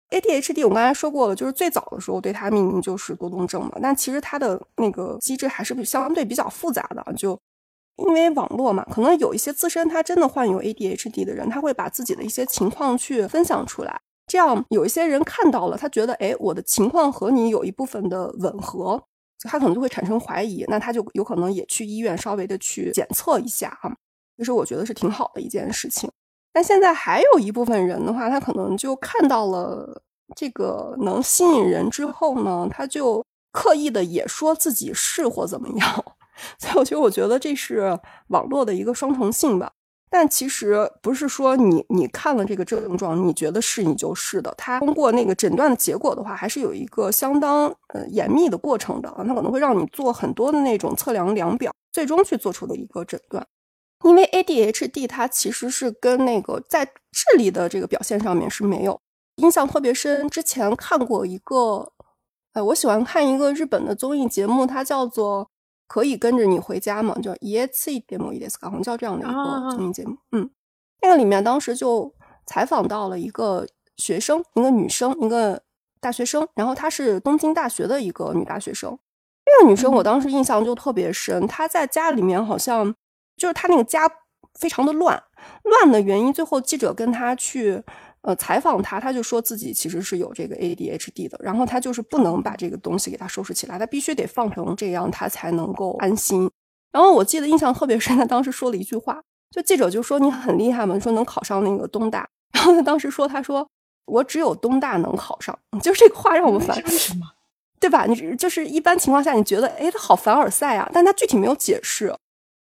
ADHD 我刚才说过了，就是最早的时候对它命名就是多动症嘛，但其实它的那个机制还是相对比较复杂的。就因为网络嘛，可能有一些自身他真的患有 ADHD 的人，他会把自己的一些情况去分享出来，这样有一些人看到了，他觉得哎，我的情况和你有一部分的吻合。他可能就会产生怀疑，那他就有可能也去医院稍微的去检测一下啊。其实我觉得是挺好的一件事情。但现在还有一部分人的话，他可能就看到了这个能吸引人之后呢，他就刻意的也说自己是或怎么样。所以我觉得，我觉得这是网络的一个双重性吧。但其实不是说你你看了这个症状，你觉得是你就是的。它通过那个诊断的结果的话，还是有一个相当呃严密的过程的。它可能会让你做很多的那种测量量表，最终去做出的一个诊断。因为 ADHD 它其实是跟那个在智力的这个表现上面是没有印象特别深。之前看过一个，哎，我喜欢看一个日本的综艺节目，它叫做。可以跟着你回家吗？叫一次一点某一点好像叫这样的一个综艺节目。嗯，那个里面当时就采访到了一个学生，一个女生，一个大学生。然后她是东京大学的一个女大学生。那个女生我当时印象就特别深。她在家里面好像就是她那个家非常的乱，乱的原因最后记者跟她去。呃，采访他，他就说自己其实是有这个 ADHD 的，然后他就是不能把这个东西给他收拾起来，他必须得放成这样，他才能够安心。然后我记得印象特别深，他当时说了一句话，就记者就说你很厉害嘛，说能考上那个东大。然后他当时说，他说我只有东大能考上，就这个话让我们烦，为什么？对吧？你就是一般情况下你觉得，哎，他好凡尔赛啊，但他具体没有解释，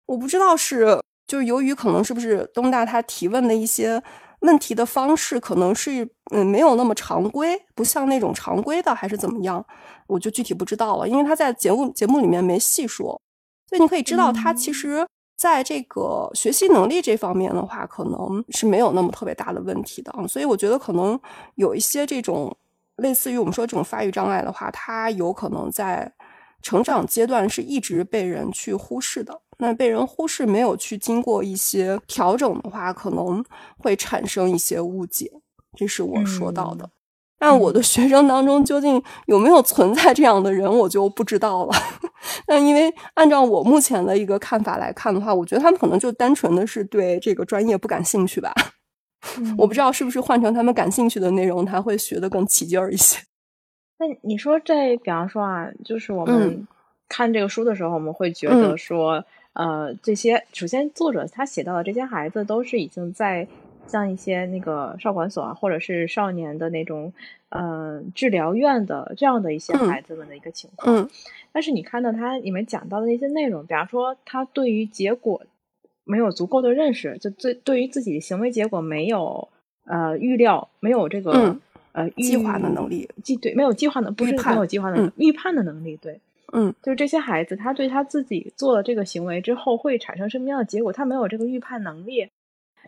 我不知道是就是由于可能是不是东大他提问的一些。问题的方式可能是嗯没有那么常规，不像那种常规的，还是怎么样？我就具体不知道了，因为他在节目节目里面没细说，所以你可以知道他其实在这个学习能力这方面的话，可能是没有那么特别大的问题的啊。所以我觉得可能有一些这种类似于我们说这种发育障碍的话，它有可能在成长阶段是一直被人去忽视的。那被人忽视，没有去经过一些调整的话，可能会产生一些误解。这是我说到的。但我的学生当中究竟有没有存在这样的人，我就不知道了。那因为按照我目前的一个看法来看的话，我觉得他们可能就单纯的是对这个专业不感兴趣吧。我不知道是不是换成他们感兴趣的内容，他会学得更起劲儿一些。那你说这，比方说啊，就是我们看这个书的时候，我们会觉得说。呃，这些首先作者他写到的这些孩子都是已经在像一些那个少管所啊，或者是少年的那种呃治疗院的这样的一些孩子们的一个情况。嗯。但是你看到他里面讲到的那些内容，比方说他对于结果没有足够的认识，就对对于自己的行为结果没有呃预料，没有这个呃计划的能力，计对没有计划的不是没有计划的预判的能力，对。嗯，就是这些孩子，他对他自己做了这个行为之后会产生什么样的结果，他没有这个预判能力。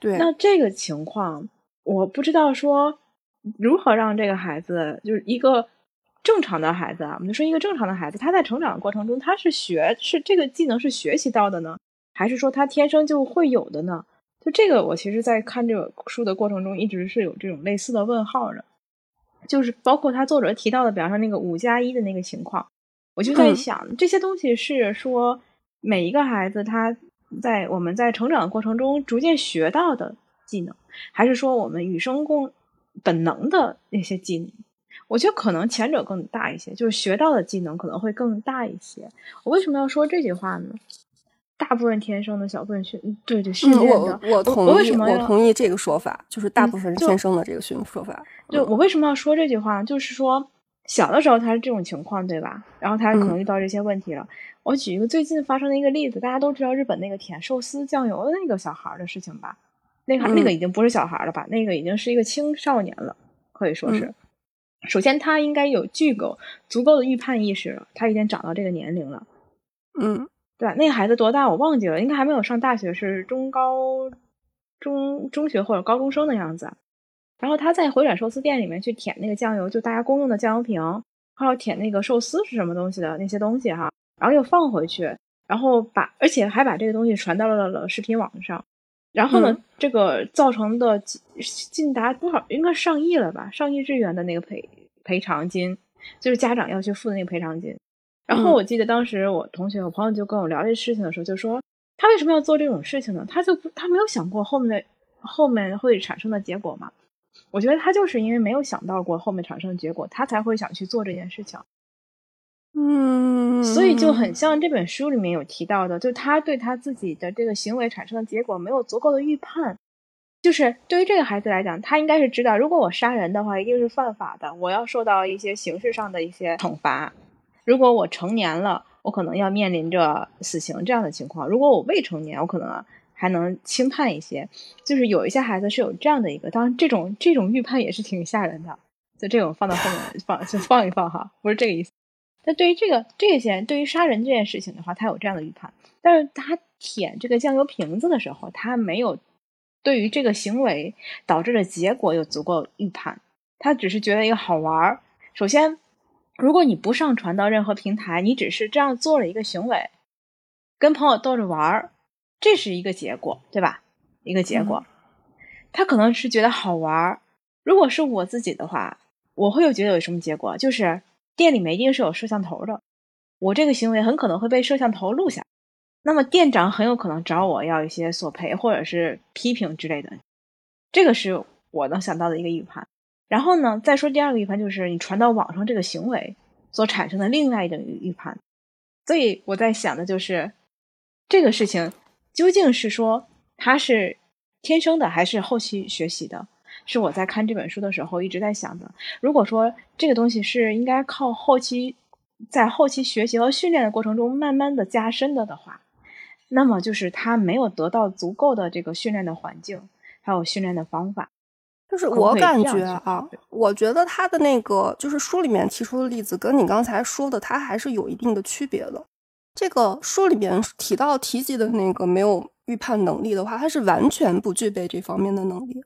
对，那这个情况，我不知道说如何让这个孩子，就是一个正常的孩子啊，我们就说一个正常的孩子，他在成长的过程中，他是学是这个技能是学习到的呢，还是说他天生就会有的呢？就这个，我其实在看这个书的过程中，一直是有这种类似的问号的，就是包括他作者提到的，比方说那个五加一的那个情况。我就在想，这些东西是说每一个孩子他在我们在成长的过程中逐渐学到的技能，还是说我们与生共本能的那些技能？我觉得可能前者更大一些，就是学到的技能可能会更大一些。我为什么要说这句话呢？大部分天生的，小部分训，对对训练的。我我同意，我同意这个说法，就是大部分是天生的这个训说法。对我为什么要说这句话？就是说小的时候他是这种情况，对吧？然后他可能遇到这些问题了。我举一个最近发生的一个例子，大家都知道日本那个舔寿司酱油的那个小孩的事情吧？那个那个已经不是小孩了吧？那个已经是一个青少年了，可以说是。首先，他应该有具够足够的预判意识了，他已经长到这个年龄了。嗯，对吧？那个孩子多大？我忘记了，应该还没有上大学，是中高中中学或者高中生的样子。然后他在回转寿司店里面去舔那个酱油，就大家公用的酱油瓶，还有舔那个寿司是什么东西的那些东西哈，然后又放回去，然后把而且还把这个东西传到了了视频网上。然后呢，这个造成的近达多少？应该上亿了吧？上亿日元的那个赔赔偿金，就是家长要去付的那个赔偿金。然后我记得当时我同学、我朋友就跟我聊这事情的时候，就说他为什么要做这种事情呢？他就他没有想过后面的后面会产生的结果嘛？我觉得他就是因为没有想到过后面产生的结果，他才会想去做这件事情。嗯，所以就很像这本书里面有提到的，就他对他自己的这个行为产生的结果没有足够的预判。就是对于这个孩子来讲，他应该是知道，如果我杀人的话，一定是犯法的，我要受到一些刑事上的一些惩罚。如果我成年了，我可能要面临着死刑这样的情况；如果我未成年，我可能还能轻判一些。就是有一些孩子是有这样的一个，当然这种这种预判也是挺吓人的。就这种放到后面 放就放一放哈，不是这个意思。那对于这个这些对于杀人这件事情的话，他有这样的预判，但是他舔这个酱油瓶子的时候，他没有对于这个行为导致的结果有足够预判，他只是觉得一个好玩儿。首先，如果你不上传到任何平台，你只是这样做了一个行为，跟朋友逗着玩儿，这是一个结果，对吧？一个结果，他可能是觉得好玩儿。如果是我自己的话，我会有觉得有什么结果，就是。店里面一定是有摄像头的，我这个行为很可能会被摄像头录下，那么店长很有可能找我要一些索赔或者是批评之类的，这个是我能想到的一个预判。然后呢，再说第二个预判，就是你传到网上这个行为所产生的另外一种预判。所以我在想的就是，这个事情究竟是说他是天生的还是后期学习的？是我在看这本书的时候一直在想的。如果说这个东西是应该靠后期，在后期学习和训练的过程中慢慢的加深的的话，那么就是他没有得到足够的这个训练的环境，还有训练的方法。就是我感觉啊，我觉得他的那个就是书里面提出的例子，跟你刚才说的，他还是有一定的区别的。这个书里面提到提及的那个没有预判能力的话，他是完全不具备这方面的能力。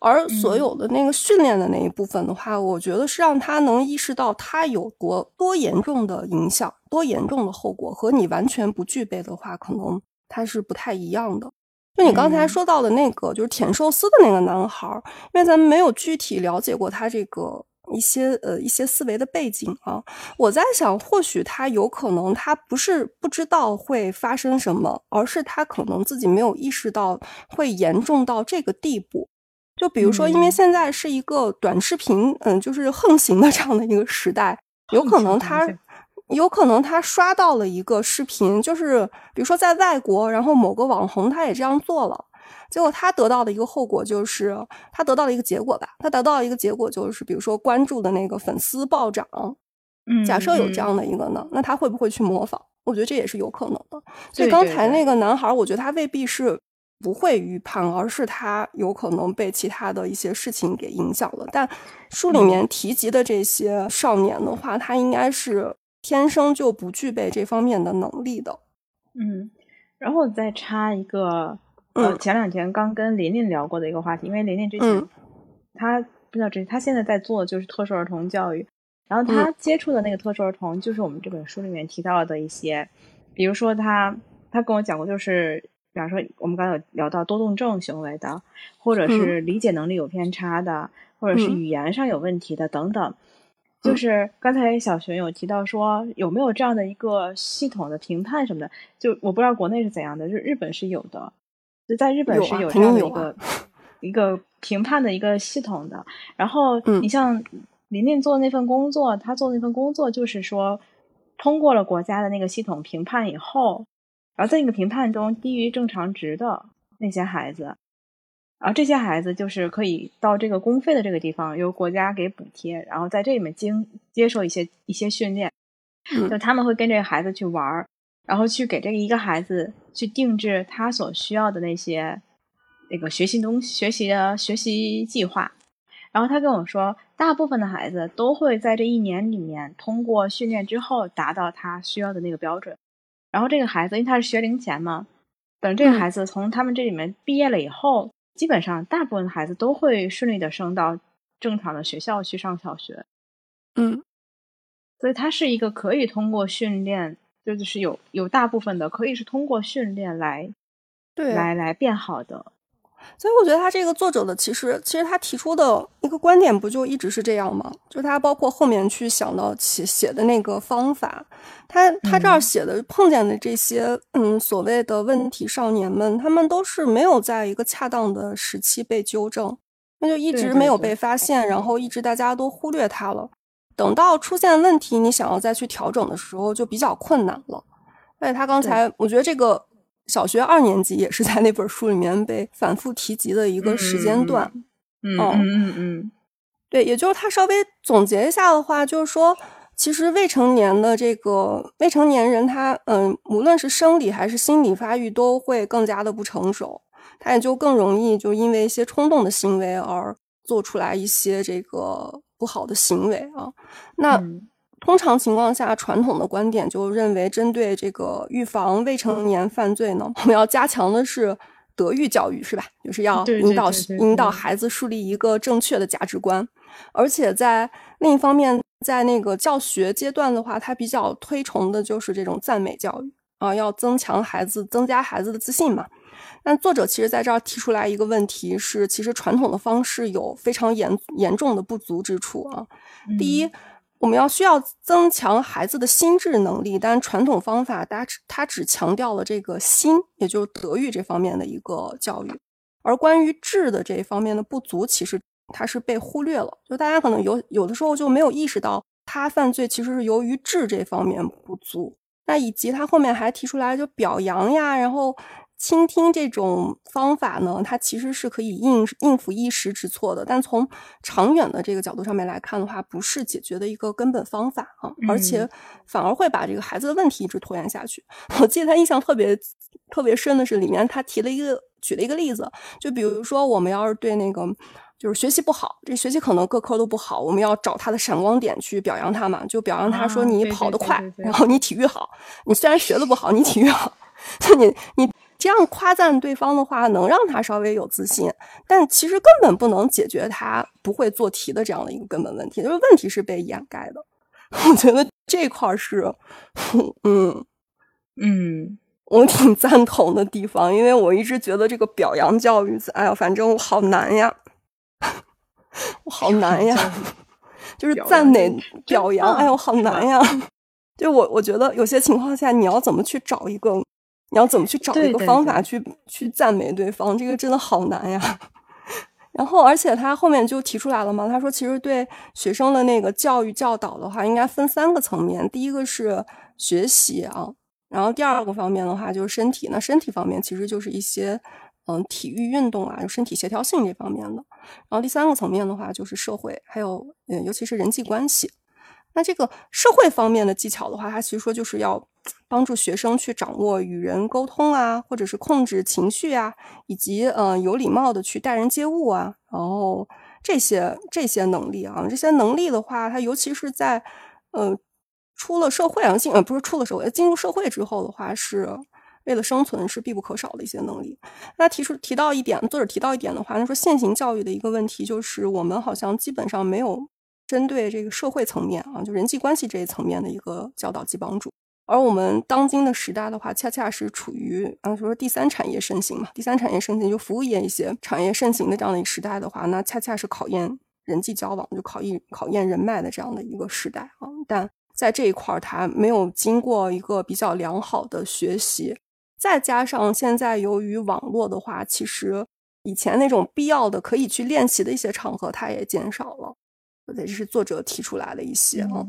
而所有的那个训练的那一部分的话，我觉得是让他能意识到他有多多严重的影响、多严重的后果，和你完全不具备的话，可能他是不太一样的。就你刚才说到的那个，就是舔寿司的那个男孩，因为咱们没有具体了解过他这个一些呃一些思维的背景啊，我在想，或许他有可能他不是不知道会发生什么，而是他可能自己没有意识到会严重到这个地步。就比如说，因为现在是一个短视频，嗯，就是横行的这样的一个时代，有可能他，有可能他刷到了一个视频，就是比如说在外国，然后某个网红他也这样做了，结果他得到的一个后果就是，他得到了一个结果吧，他得到一个结果就是，比如说关注的那个粉丝暴涨，嗯，假设有这样的一个呢，那他会不会去模仿？我觉得这也是有可能的。所以刚才那个男孩，我觉得他未必是。不会预判，而是他有可能被其他的一些事情给影响了。但书里面提及的这些少年的话，他应该是天生就不具备这方面的能力的。嗯，然后再插一个，呃，前两天刚跟琳琳聊过的一个话题，因为琳琳之前她不知道这，她现在在做就是特殊儿童教育，然后她接触的那个特殊儿童，就是我们这本书里面提到的一些，比如说她她跟我讲过，就是。比方说，我们刚才有聊到多动症行为的，或者是理解能力有偏差的，或者是语言上有问题的等等。就是刚才小熊有提到说，有没有这样的一个系统的评判什么的？就我不知道国内是怎样的，就日本是有的，就在日本是有这样的一个 一个评判的一个系统的。然后你像琳琳做那份工作，她做那份工作就是说，通过了国家的那个系统评判以后。然后在那个评判中低于正常值的那些孩子，然后这些孩子就是可以到这个公费的这个地方，由国家给补贴，然后在这里面经接受一些一些训练，就他们会跟这个孩子去玩儿，然后去给这个一个孩子去定制他所需要的那些那个学习东西、学习的学习计划。然后他跟我说，大部分的孩子都会在这一年里面通过训练之后达到他需要的那个标准。然后这个孩子，因为他是学龄前嘛，等这个孩子从他们这里面毕业了以后，基本上大部分孩子都会顺利的升到正常的学校去上小学。嗯，所以他是一个可以通过训练，就是有有大部分的可以是通过训练来对来来变好的。所以我觉得他这个作者的其实，其实他提出的一个观点不就一直是这样吗？就他包括后面去想到写写的那个方法，他他这儿写的碰见的这些嗯所谓的问题少年们，他们都是没有在一个恰当的时期被纠正，那就一直没有被发现，然后一直大家都忽略他了。等到出现问题，你想要再去调整的时候，就比较困难了。而且他刚才我觉得这个。小学二年级也是在那本书里面被反复提及的一个时间段，嗯。嗯。嗯嗯，对，也就是他稍微总结一下的话，就是说，其实未成年的这个未成年人，他嗯，无论是生理还是心理发育都会更加的不成熟，他也就更容易就因为一些冲动的行为而做出来一些这个不好的行为啊，那。通常情况下，传统的观点就认为，针对这个预防未成年犯罪呢，我们要加强的是德育教育，是吧？就是要引导引导孩子树立一个正确的价值观。而且在另一方面，在那个教学阶段的话，他比较推崇的就是这种赞美教育啊，要增强孩子、增加孩子的自信嘛。但作者其实在这儿提出来一个问题是，其实传统的方式有非常严严重的不足之处啊。第一。我们要需要增强孩子的心智能力，但传统方法它只它只强调了这个心，也就是德育这方面的一个教育，而关于智的这一方面的不足，其实它是被忽略了。就大家可能有有的时候就没有意识到，他犯罪其实是由于智这方面不足。那以及他后面还提出来就表扬呀，然后。倾听这种方法呢，它其实是可以应应付一时之错的，但从长远的这个角度上面来看的话，不是解决的一个根本方法啊，而且反而会把这个孩子的问题一直拖延下去。我记得他印象特别特别深的是，里面他提了一个举了一个例子，就比如说我们要是对那个就是学习不好，这学习可能各科都不好，我们要找他的闪光点去表扬他嘛，就表扬他说你跑得快，然后你体育好，你虽然学的不好，你体育好，就你你。这样夸赞对方的话，能让他稍微有自信，但其实根本不能解决他不会做题的这样的一个根本问题，就是问题是被掩盖的。我觉得这块是，嗯嗯，我挺赞同的地方，因为我一直觉得这个表扬教育，哎呀，反正我好难呀，我好难呀，就是赞美表扬，哎呦，好难呀。就我我觉得有些情况下，你要怎么去找一个。你要怎么去找一个方法去去赞美对方？这个真的好难呀。然后，而且他后面就提出来了嘛，他说其实对学生的那个教育教导的话，应该分三个层面。第一个是学习啊，然后第二个方面的话就是身体。那身体方面其实就是一些嗯体育运动啊，就身体协调性这方面的。然后第三个层面的话就是社会，还有嗯尤其是人际关系。那这个社会方面的技巧的话，它其实说就是要。帮助学生去掌握与人沟通啊，或者是控制情绪啊，以及呃有礼貌的去待人接物啊，然后这些这些能力啊，这些能力的话，它尤其是在呃出了社会啊进呃不是出了社会进入社会之后的话，是为了生存是必不可少的一些能力。那提出提到一点，作者提到一点的话，他说现行教育的一个问题就是我们好像基本上没有针对这个社会层面啊，就人际关系这一层面的一个教导及帮助。而我们当今的时代的话，恰恰是处于啊，就说第三产业盛行嘛，第三产业盛行就服务业一些产业盛行的这样的一个时代的话，那恰恰是考验人际交往，就考验考验人脉的这样的一个时代啊。但在这一块儿，它没有经过一个比较良好的学习，再加上现在由于网络的话，其实以前那种必要的可以去练习的一些场合，它也减少了。这是作者提出来的一些啊，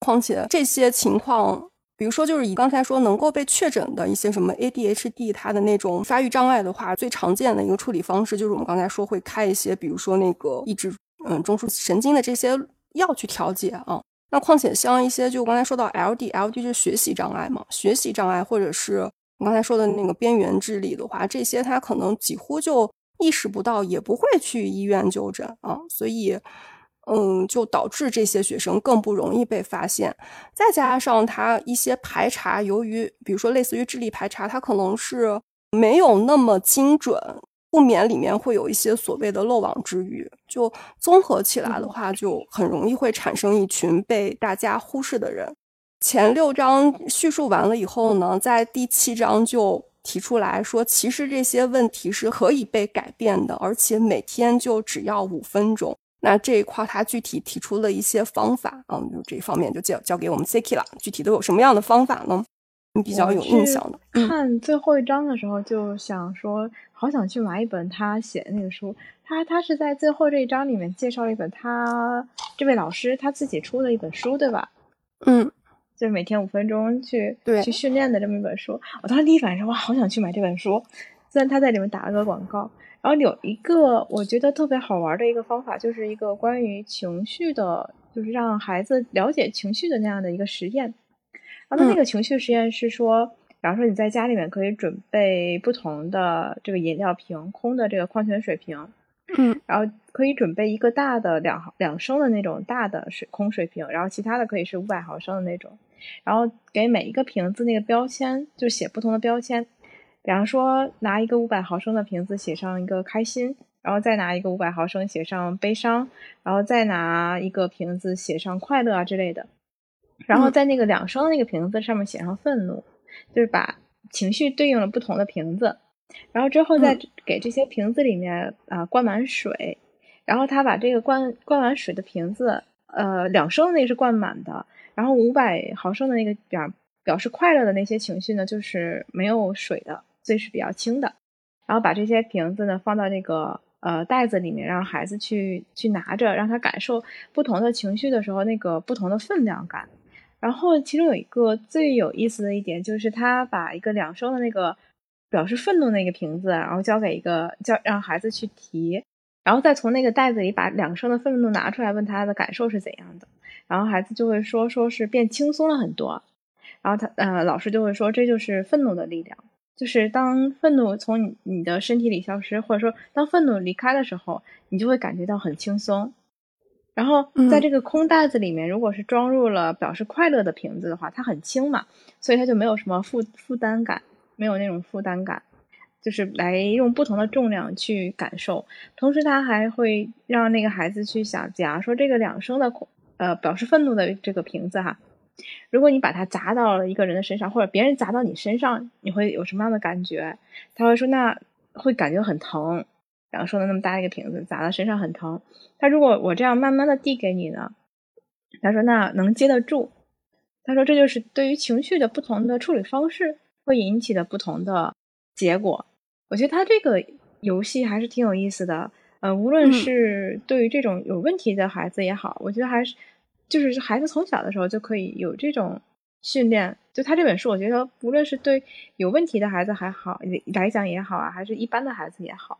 况且这些情况。比如说，就是以刚才说能够被确诊的一些什么 ADHD，它的那种发育障碍的话，最常见的一个处理方式就是我们刚才说会开一些，比如说那个抑制嗯中枢神经的这些药去调节啊。那况且像一些就刚才说到 LD，LD 是学习障碍嘛，学习障碍或者是我刚才说的那个边缘智力的话，这些他可能几乎就意识不到，也不会去医院就诊啊，所以。嗯，就导致这些学生更不容易被发现，再加上他一些排查，由于比如说类似于智力排查，它可能是没有那么精准，不免里面会有一些所谓的漏网之鱼，就综合起来的话，就很容易会产生一群被大家忽视的人。前六章叙述完了以后呢，在第七章就提出来说，其实这些问题是可以被改变的，而且每天就只要五分钟。那这一块他具体提出了一些方法啊，就这方面就交交给我们 Ciki 了。具体都有什么样的方法呢？你比较有印象的？看最后一章的时候就想说，好想去买一本他写的那个书。他他是在最后这一章里面介绍了一本他这位老师他自己出的一本书，对吧？嗯，就是每天五分钟去对去训练的这么一本书。我当时第一反应是哇，好想去买这本书。虽然他在里面打了个广告。然后有一个我觉得特别好玩的一个方法，就是一个关于情绪的，就是让孩子了解情绪的那样的一个实验。然后那个情绪实验是说，比方说你在家里面可以准备不同的这个饮料瓶，空的这个矿泉水瓶，嗯，然后可以准备一个大的两两升的那种大的水空水瓶，然后其他的可以是五百毫升的那种，然后给每一个瓶子那个标签就写不同的标签。比方说，拿一个五百毫升的瓶子写上一个开心，然后再拿一个五百毫升写上悲伤，然后再拿一个瓶子写上快乐啊之类的，然后在那个两升的那个瓶子上面写上愤怒，就是把情绪对应了不同的瓶子，然后之后再给这些瓶子里面啊灌满水，然后他把这个灌灌满水的瓶子，呃两升的那个是灌满的，然后五百毫升的那个表表示快乐的那些情绪呢，就是没有水的。所以是比较轻的，然后把这些瓶子呢放到那个呃袋子里面，让孩子去去拿着，让他感受不同的情绪的时候那个不同的分量感。然后其中有一个最有意思的一点，就是他把一个两升的那个表示愤怒那个瓶子，然后交给一个叫让孩子去提，然后再从那个袋子里把两升的愤怒拿出来，问他的感受是怎样的，然后孩子就会说说是变轻松了很多，然后他呃老师就会说这就是愤怒的力量。就是当愤怒从你你的身体里消失，或者说当愤怒离开的时候，你就会感觉到很轻松。然后在这个空袋子里面，如果是装入了表示快乐的瓶子的话，它很轻嘛，所以它就没有什么负负担感，没有那种负担感。就是来用不同的重量去感受，同时他还会让那个孩子去想，假如说这个两升的呃表示愤怒的这个瓶子哈。如果你把它砸到了一个人的身上，或者别人砸到你身上，你会有什么样的感觉？他会说，那会感觉很疼。然后说的那么大一个瓶子砸到身上很疼。他如果我这样慢慢的递给你呢？他说那能接得住。他说这就是对于情绪的不同的处理方式会引起的不同的结果。我觉得他这个游戏还是挺有意思的。呃，无论是对于这种有问题的孩子也好，我觉得还是。就是孩子从小的时候就可以有这种训练，就他这本书，我觉得无论是对有问题的孩子还好来讲也好啊，还是一般的孩子也好，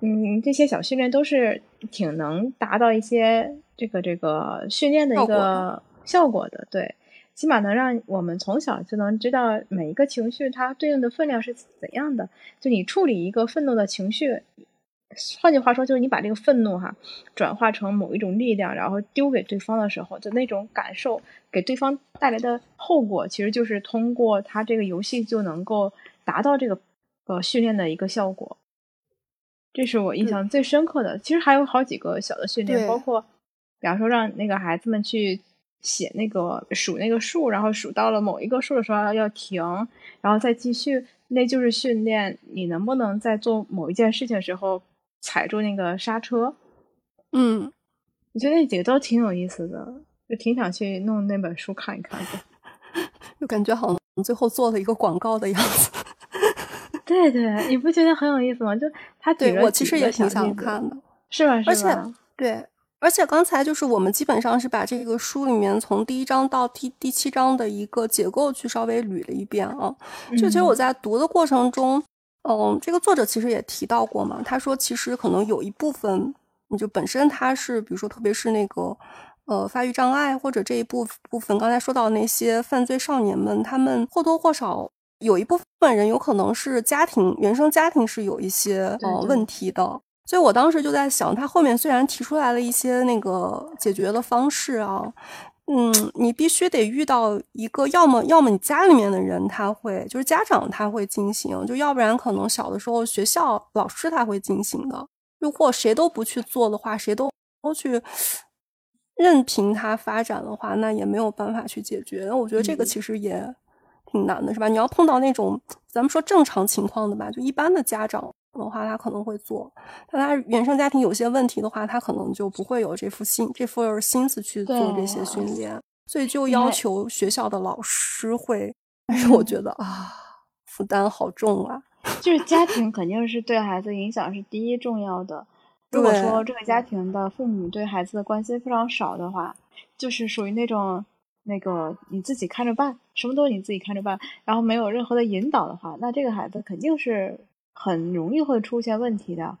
嗯，这些小训练都是挺能达到一些这个这个训练的一个效果的。对，起码能让我们从小就能知道每一个情绪它对应的分量是怎样的。就你处理一个愤怒的情绪。换句话说，就是你把这个愤怒哈转化成某一种力量，然后丢给对方的时候，就那种感受给对方带来的后果，其实就是通过他这个游戏就能够达到这个呃训练的一个效果。这是我印象最深刻的。其实还有好几个小的训练，包括比方说让那个孩子们去写那个数那个数，然后数到了某一个数的时候要停，然后再继续，那就是训练你能不能在做某一件事情的时候。踩住那个刹车，嗯，我觉得那几个都挺有意思的，就挺想去弄那本书看一看的。就感觉好像最后做了一个广告的样子。对对，你不觉得很有意思吗？就他对我其实也挺想看的，是吧？而且对而且刚才就是我们基本上是把这个书里面从第一章到第第七章的一个结构去稍微捋了一遍啊。就其实我在读的过程中，嗯，这个作者其实也提到过嘛，他说其实可能有一部分，你就本身他是比如说特别是那个呃发育障碍或者这一部部分，刚才说到那些犯罪少年们，他们或多或少有一部分人有可能是家庭原生家庭是有一些呃问题的。所以我当时就在想，他后面虽然提出来了一些那个解决的方式啊，嗯，你必须得遇到一个，要么要么你家里面的人他会，就是家长他会进行，就要不然可能小的时候学校老师他会进行的。如果谁都不去做的话，谁都都去任凭他发展的话，那也没有办法去解决。我觉得这个其实也挺难的，是吧？你要碰到那种咱们说正常情况的吧，就一般的家长。的话，他可能会做，但他原生家庭有些问题的话，他可能就不会有这副心这副心思去做这些训练，所以就要求学校的老师会。但是我觉得啊，负担好重啊。就是家庭肯定是对孩子影响是第一重要的。如果说这个家庭的父母对孩子的关心非常少的话，就是属于那种那个你自己看着办，什么都你自己看着办，然后没有任何的引导的话，那这个孩子肯定是。很容易会出现问题的，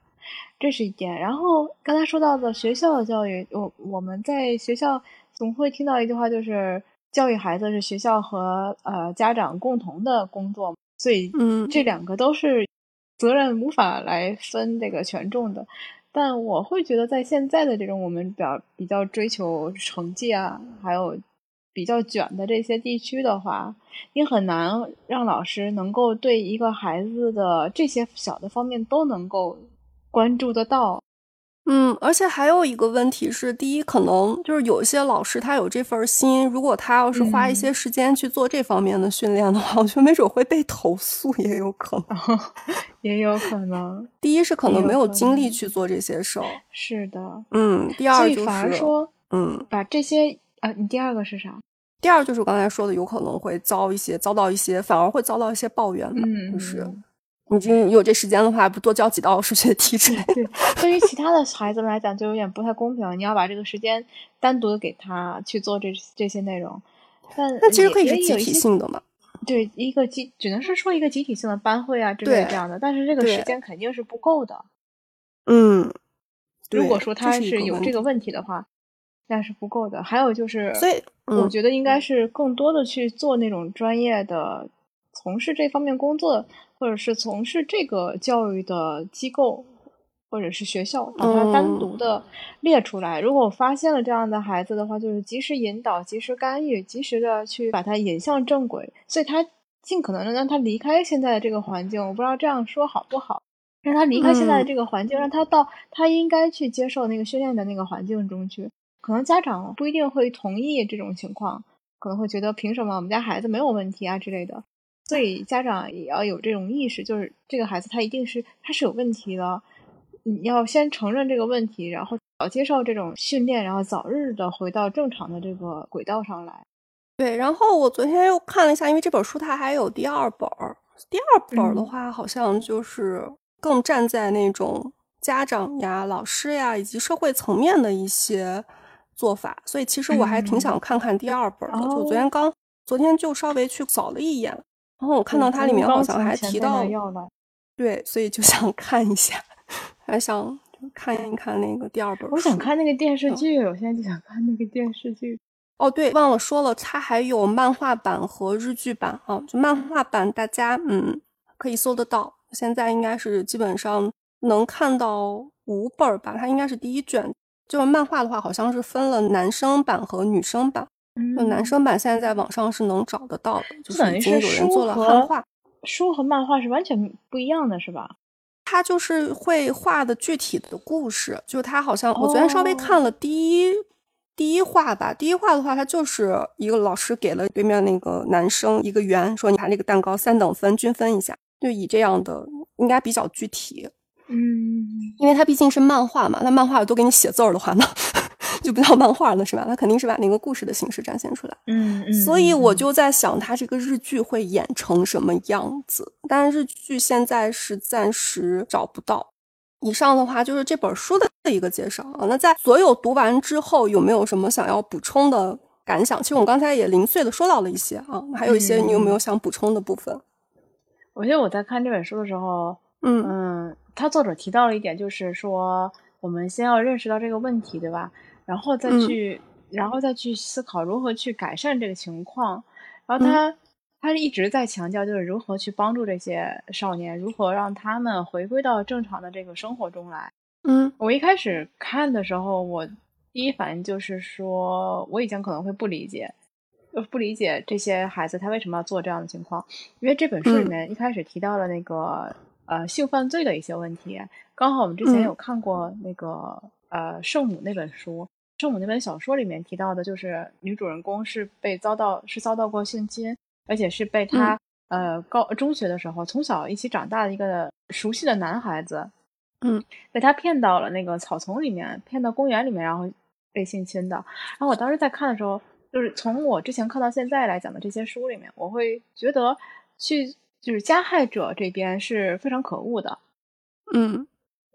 这是一点。然后刚才说到的学校的教育，我我们在学校总会听到一句话，就是教育孩子是学校和呃家长共同的工作，所以嗯，这两个都是责任无法来分这个权重的。但我会觉得，在现在的这种我们比较比较追求成绩啊，还有。比较卷的这些地区的话，你很难让老师能够对一个孩子的这些小的方面都能够关注得到。嗯，而且还有一个问题是，第一，可能就是有一些老师他有这份心，如果他要是花一些时间去做这方面的训练的话，我觉得没准会被投诉，也有可能，也有可能。第一是可能没有精力去做这些事儿，是的，嗯。第二就是反而说，嗯，把这些。啊，你第二个是啥？第二就是我刚才说的，有可能会遭一些遭到一些，反而会遭到一些抱怨吧。嗯，就是你这有这时间的话，不多交几道数学题之类的。对，对于其他的孩子们来讲，就有点不太公平。你要把这个时间单独的给他去做这这些内容，但那其实可以是集体性的嘛？对，一个集只能是说一个集体性的班会啊之类这样的，但是这个时间肯定是不够的。嗯，如果说他是有这个问题的话。但是不够的，还有就是，所以我觉得应该是更多的去做那种专业的，从事这方面工作，或者是从事这个教育的机构，或者是学校，把它单独的列出来。如果我发现了这样的孩子的话，就是及时引导、及时干预、及时的去把他引向正轨，所以他尽可能的让他离开现在的这个环境。我不知道这样说好不好，让他离开现在的这个环境，让他到他应该去接受那个训练的那个环境中去。可能家长不一定会同意这种情况，可能会觉得凭什么我们家孩子没有问题啊之类的，所以家长也要有这种意识，就是这个孩子他一定是他是有问题的，你要先承认这个问题，然后早接受这种训练，然后早日的回到正常的这个轨道上来。对，然后我昨天又看了一下，因为这本书它还有第二本儿，第二本儿的话好像就是更站在那种家长呀、老师呀以及社会层面的一些。做法，所以其实我还挺想看看第二本的。就昨天刚，昨天就稍微去扫了一眼，然后我看到它里面好像还提到，对，所以就 想看一下，还想看一看那个第二本。我想看那个电视剧，我现在就想看那个电视剧。哦，对，忘了说了，它还有漫画版和日剧版啊。就漫画版，大家嗯可以搜得到，现在应该是基本上能看到五本吧，它应该是第一卷。就是漫画的话，好像是分了男生版和女生版。就男生版现在在网上是能找得到的，就是已经有人做了汉化。书和漫画是完全不一样的，是吧？他就是会画的具体的故事，就他好像我昨天稍微看了第一第一话吧。第一话的话，他就是一个老师给了对面那个男生一个圆，说你把这个蛋糕三等分均分一下，就以这样的应该比较具体。嗯，因为它毕竟是漫画嘛，那漫画都给你写字儿的话，那 就不叫漫画了，是吧？它肯定是把那个故事的形式展现出来。嗯嗯。所以我就在想，它这个日剧会演成什么样子？但是日剧现在是暂时找不到，以上的话就是这本书的一个介绍啊。那在所有读完之后，有没有什么想要补充的感想？其实我们刚才也零碎的说到了一些啊，还有一些你有没有想补充的部分？我觉得我在看这本书的时候，嗯嗯，他作者提到了一点，就是说我们先要认识到这个问题，对吧？然后再去，然后再去思考如何去改善这个情况。然后他。他一直在强调，就是如何去帮助这些少年，如何让他们回归到正常的这个生活中来。嗯，我一开始看的时候，我第一反应就是说，我以前可能会不理解，不理解这些孩子他为什么要做这样的情况。因为这本书里面一开始提到了那个呃性犯罪的一些问题，刚好我们之前有看过那个呃圣母那本书，圣母那本小说里面提到的就是女主人公是被遭到是遭到过性侵。而且是被她呃高中学的时候从小一起长大的一个熟悉的男孩子，嗯，被他骗到了那个草丛里面，骗到公园里面，然后被性侵的。然后我当时在看的时候，就是从我之前看到现在来讲的这些书里面，我会觉得去就是加害者这边是非常可恶的，嗯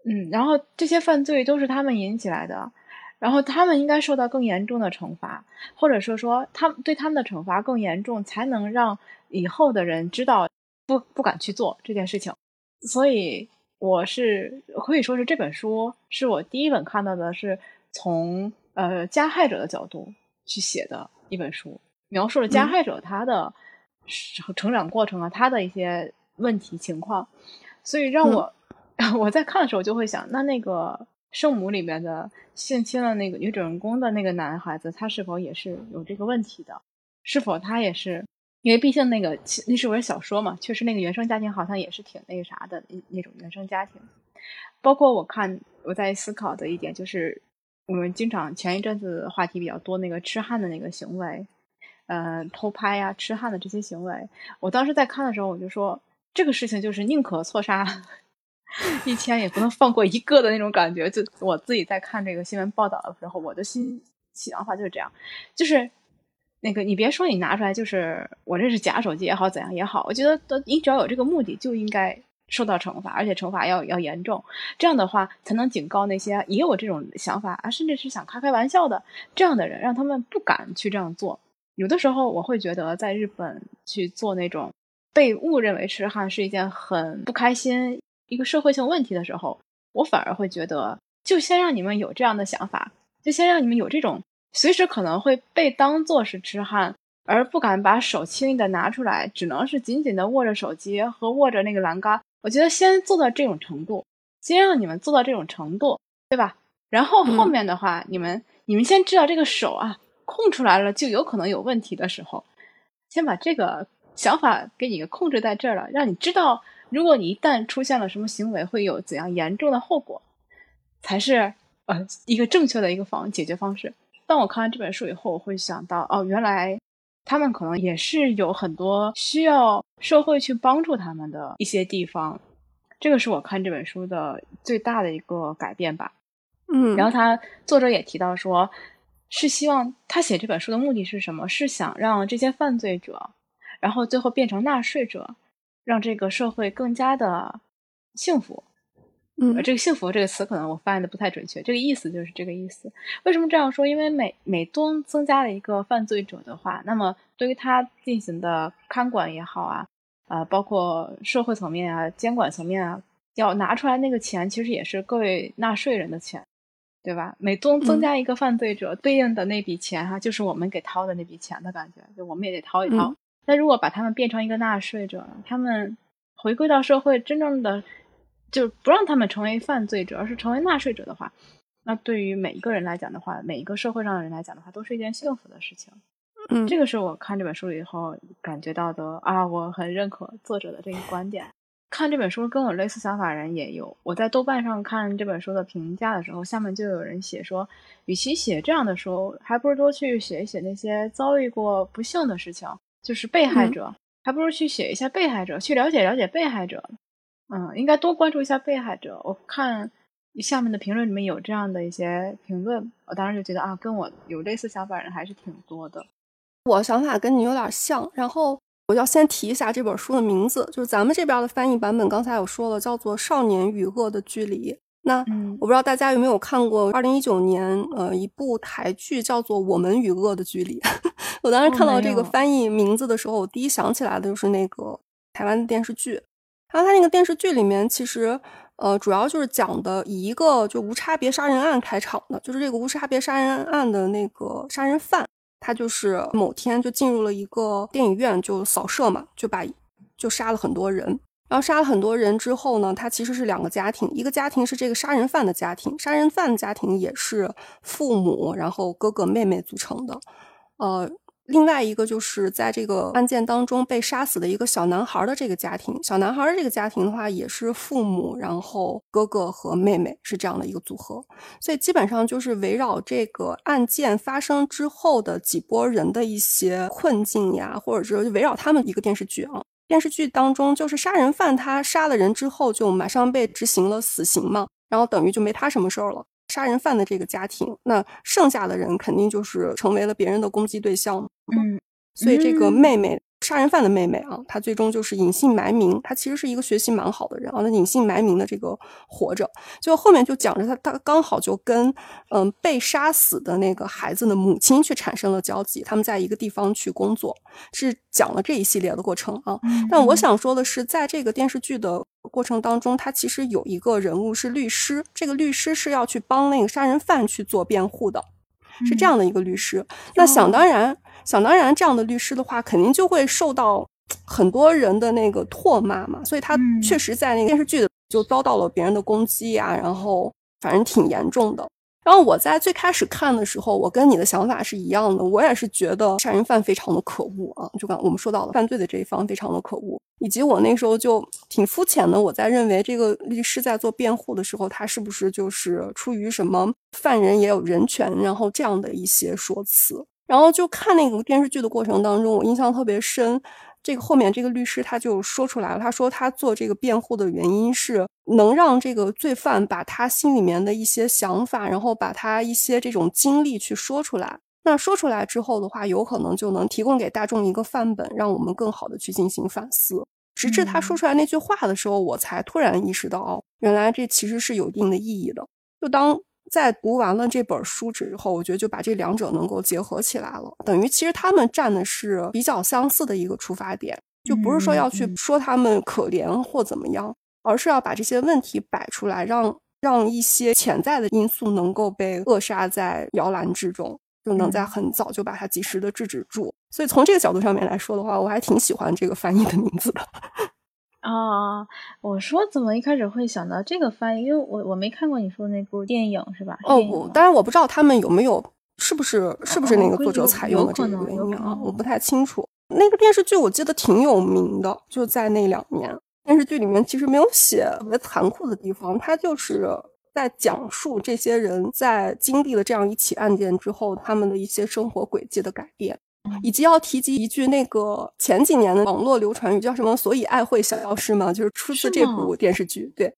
嗯，然后这些犯罪都是他们引起来的。然后他们应该受到更严重的惩罚，或者说说他们对他们的惩罚更严重，才能让以后的人知道不不敢去做这件事情。所以我是可以说是这本书是我第一本看到的是从呃加害者的角度去写的一本书，描述了加害者他的成长过程啊，他的一些问题情况。所以让我 我在看的时候就会想，那那个。圣母里面的性侵了那个女主人公的那个男孩子，他是否也是有这个问题的？是否他也是？因为毕竟那个那是本小说嘛，确实那个原生家庭好像也是挺那个啥的那那种原生家庭。包括我看我在思考的一点就是，我们经常前一阵子话题比较多那个痴汉的那个行为，呃，偷拍呀、痴汉的这些行为，我当时在看的时候，我就说这个事情就是宁可错杀。一千也不能放过一个的那种感觉，就我自己在看这个新闻报道的时候，我的心想法就是这样，就是那个你别说你拿出来，就是我这是假手机也好，怎样也好，我觉得都你只要有这个目的，就应该受到惩罚，而且惩罚要要严重，这样的话才能警告那些也有这种想法啊，甚至是想开开玩笑的这样的人，让他们不敢去这样做。有的时候我会觉得，在日本去做那种被误认为痴汉是一件很不开心。一个社会性问题的时候，我反而会觉得，就先让你们有这样的想法，就先让你们有这种随时可能会被当做是痴汉，而不敢把手轻易的拿出来，只能是紧紧的握着手机和握着那个栏杆。我觉得先做到这种程度，先让你们做到这种程度，对吧？然后后面的话，你们你们先知道这个手啊空出来了就有可能有问题的时候，先把这个想法给你控制在这儿了，让你知道。如果你一旦出现了什么行为，会有怎样严重的后果，才是呃一个正确的一个方解决方式。当我看完这本书以后，我会想到，哦，原来他们可能也是有很多需要社会去帮助他们的一些地方。这个是我看这本书的最大的一个改变吧。嗯，然后他作者也提到说，是希望他写这本书的目的是什么？是想让这些犯罪者，然后最后变成纳税者。让这个社会更加的幸福，嗯，这个“幸福”这个词可能我翻译的不太准确，这个意思就是这个意思。为什么这样说？因为每每多增加了一个犯罪者的话，那么对于他进行的看管也好啊，啊，包括社会层面啊、监管层面啊，要拿出来那个钱，其实也是各位纳税人的钱，对吧？每增增加一个犯罪者，对应的那笔钱哈，就是我们给掏的那笔钱的感觉，就我们也得掏一掏。那如果把他们变成一个纳税者，他们回归到社会，真正的就不让他们成为犯罪者，而是成为纳税者的话，那对于每一个人来讲的话，每一个社会上的人来讲的话，都是一件幸福的事情。嗯，这个是我看这本书以后感觉到的啊，我很认可作者的这个观点。看这本书跟我类似想法人也有，我在豆瓣上看这本书的评价的时候，下面就有人写说，与其写这样的书，还不如多去写一写那些遭遇过不幸的事情。就是被害者，还不如去写一下被害者，去了解了解被害者。嗯，应该多关注一下被害者。我看下面的评论里面有这样的一些评论，我当时就觉得啊，跟我有类似想法人还是挺多的。我想法跟你有点像，然后我要先提一下这本书的名字，就是咱们这边的翻译版本，刚才有说了，叫做《少年与恶的距离》。那我不知道大家有没有看过二零一九年呃一部台剧叫做《我们与恶的距离》。我当时看到这个翻译名字的时候，我第一想起来的就是那个台湾的电视剧。然后它那个电视剧里面，其实呃主要就是讲的以一个就无差别杀人案开场的，就是这个无差别杀人案的那个杀人犯，他就是某天就进入了一个电影院就扫射嘛，就把就杀了很多人。然后杀了很多人之后呢，他其实是两个家庭，一个家庭是这个杀人犯的家庭，杀人犯的家庭也是父母，然后哥哥妹妹组成的。呃，另外一个就是在这个案件当中被杀死的一个小男孩的这个家庭，小男孩的这个家庭的话也是父母，然后哥哥和妹妹是这样的一个组合。所以基本上就是围绕这个案件发生之后的几波人的一些困境呀，或者是围绕他们一个电视剧啊。电视剧当中，就是杀人犯他杀了人之后，就马上被执行了死刑嘛，然后等于就没他什么事儿了。杀人犯的这个家庭，那剩下的人肯定就是成为了别人的攻击对象。嗯，所以这个妹妹。杀人犯的妹妹啊，她最终就是隐姓埋名。她其实是一个学习蛮好的人啊，那隐姓埋名的这个活着，就后面就讲着她，她刚好就跟嗯被杀死的那个孩子的母亲去产生了交集，他们在一个地方去工作，是讲了这一系列的过程啊。但我想说的是，在这个电视剧的过程当中，他其实有一个人物是律师，这个律师是要去帮那个杀人犯去做辩护的，是这样的一个律师。那想当然。想当然，这样的律师的话，肯定就会受到很多人的那个唾骂嘛。所以他确实在那个电视剧的就遭到了别人的攻击呀，然后反正挺严重的。然后我在最开始看的时候，我跟你的想法是一样的，我也是觉得杀人犯非常的可恶啊。就刚我们说到了犯罪的这一方非常的可恶，以及我那时候就挺肤浅的，我在认为这个律师在做辩护的时候，他是不是就是出于什么犯人也有人权，然后这样的一些说辞。然后就看那个电视剧的过程当中，我印象特别深。这个后面这个律师他就说出来了，他说他做这个辩护的原因是能让这个罪犯把他心里面的一些想法，然后把他一些这种经历去说出来。那说出来之后的话，有可能就能提供给大众一个范本，让我们更好的去进行反思。直至他说出来那句话的时候，我才突然意识到，哦，原来这其实是有一定的意义的。就当。在读完了这本书之后，我觉得就把这两者能够结合起来了，等于其实他们站的是比较相似的一个出发点，就不是说要去说他们可怜或怎么样，而是要把这些问题摆出来，让让一些潜在的因素能够被扼杀在摇篮之中，就能在很早就把它及时的制止住。所以从这个角度上面来说的话，我还挺喜欢这个翻译的名字的。啊，我说怎么一开始会想到这个翻译？因为我我没看过你说那部电影，是吧？哦我，当然我不知道他们有没有，是不是是不是那个作者采用的这个原因啊？我不太清楚。那个电视剧我记得挺有名的，就在那两年。电视剧里面其实没有写特别残酷的地方，它就是在讲述这些人在经历了这样一起案件之后，他们的一些生活轨迹的改变。以及要提及一句那个前几年的网络流传语，叫什么？所以爱会小药师吗？就是出自这部电视剧。对，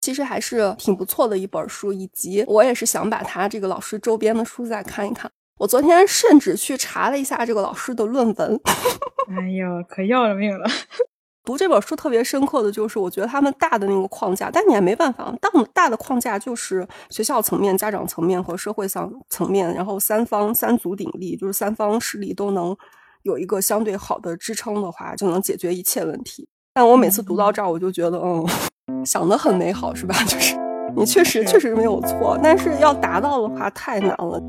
其实还是挺不错的一本书。以及我也是想把他这个老师周边的书再看一看。我昨天甚至去查了一下这个老师的论文。哎呦，可要了命了！读这本书特别深刻的就是，我觉得他们大的那个框架，但你也没办法，大大的框架就是学校层面、家长层面和社会上层面，然后三方三足鼎立，就是三方势力都能有一个相对好的支撑的话，就能解决一切问题。但我每次读到这儿，我就觉得，嗯，想的很美好，是吧？就是你确实确实没有错，但是要达到的话太难了。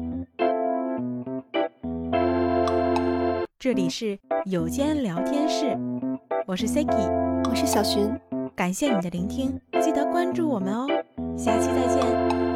这里是有间聊天室。我是 Siki，我是小寻，感谢你的聆听，记得关注我们哦，下期再见。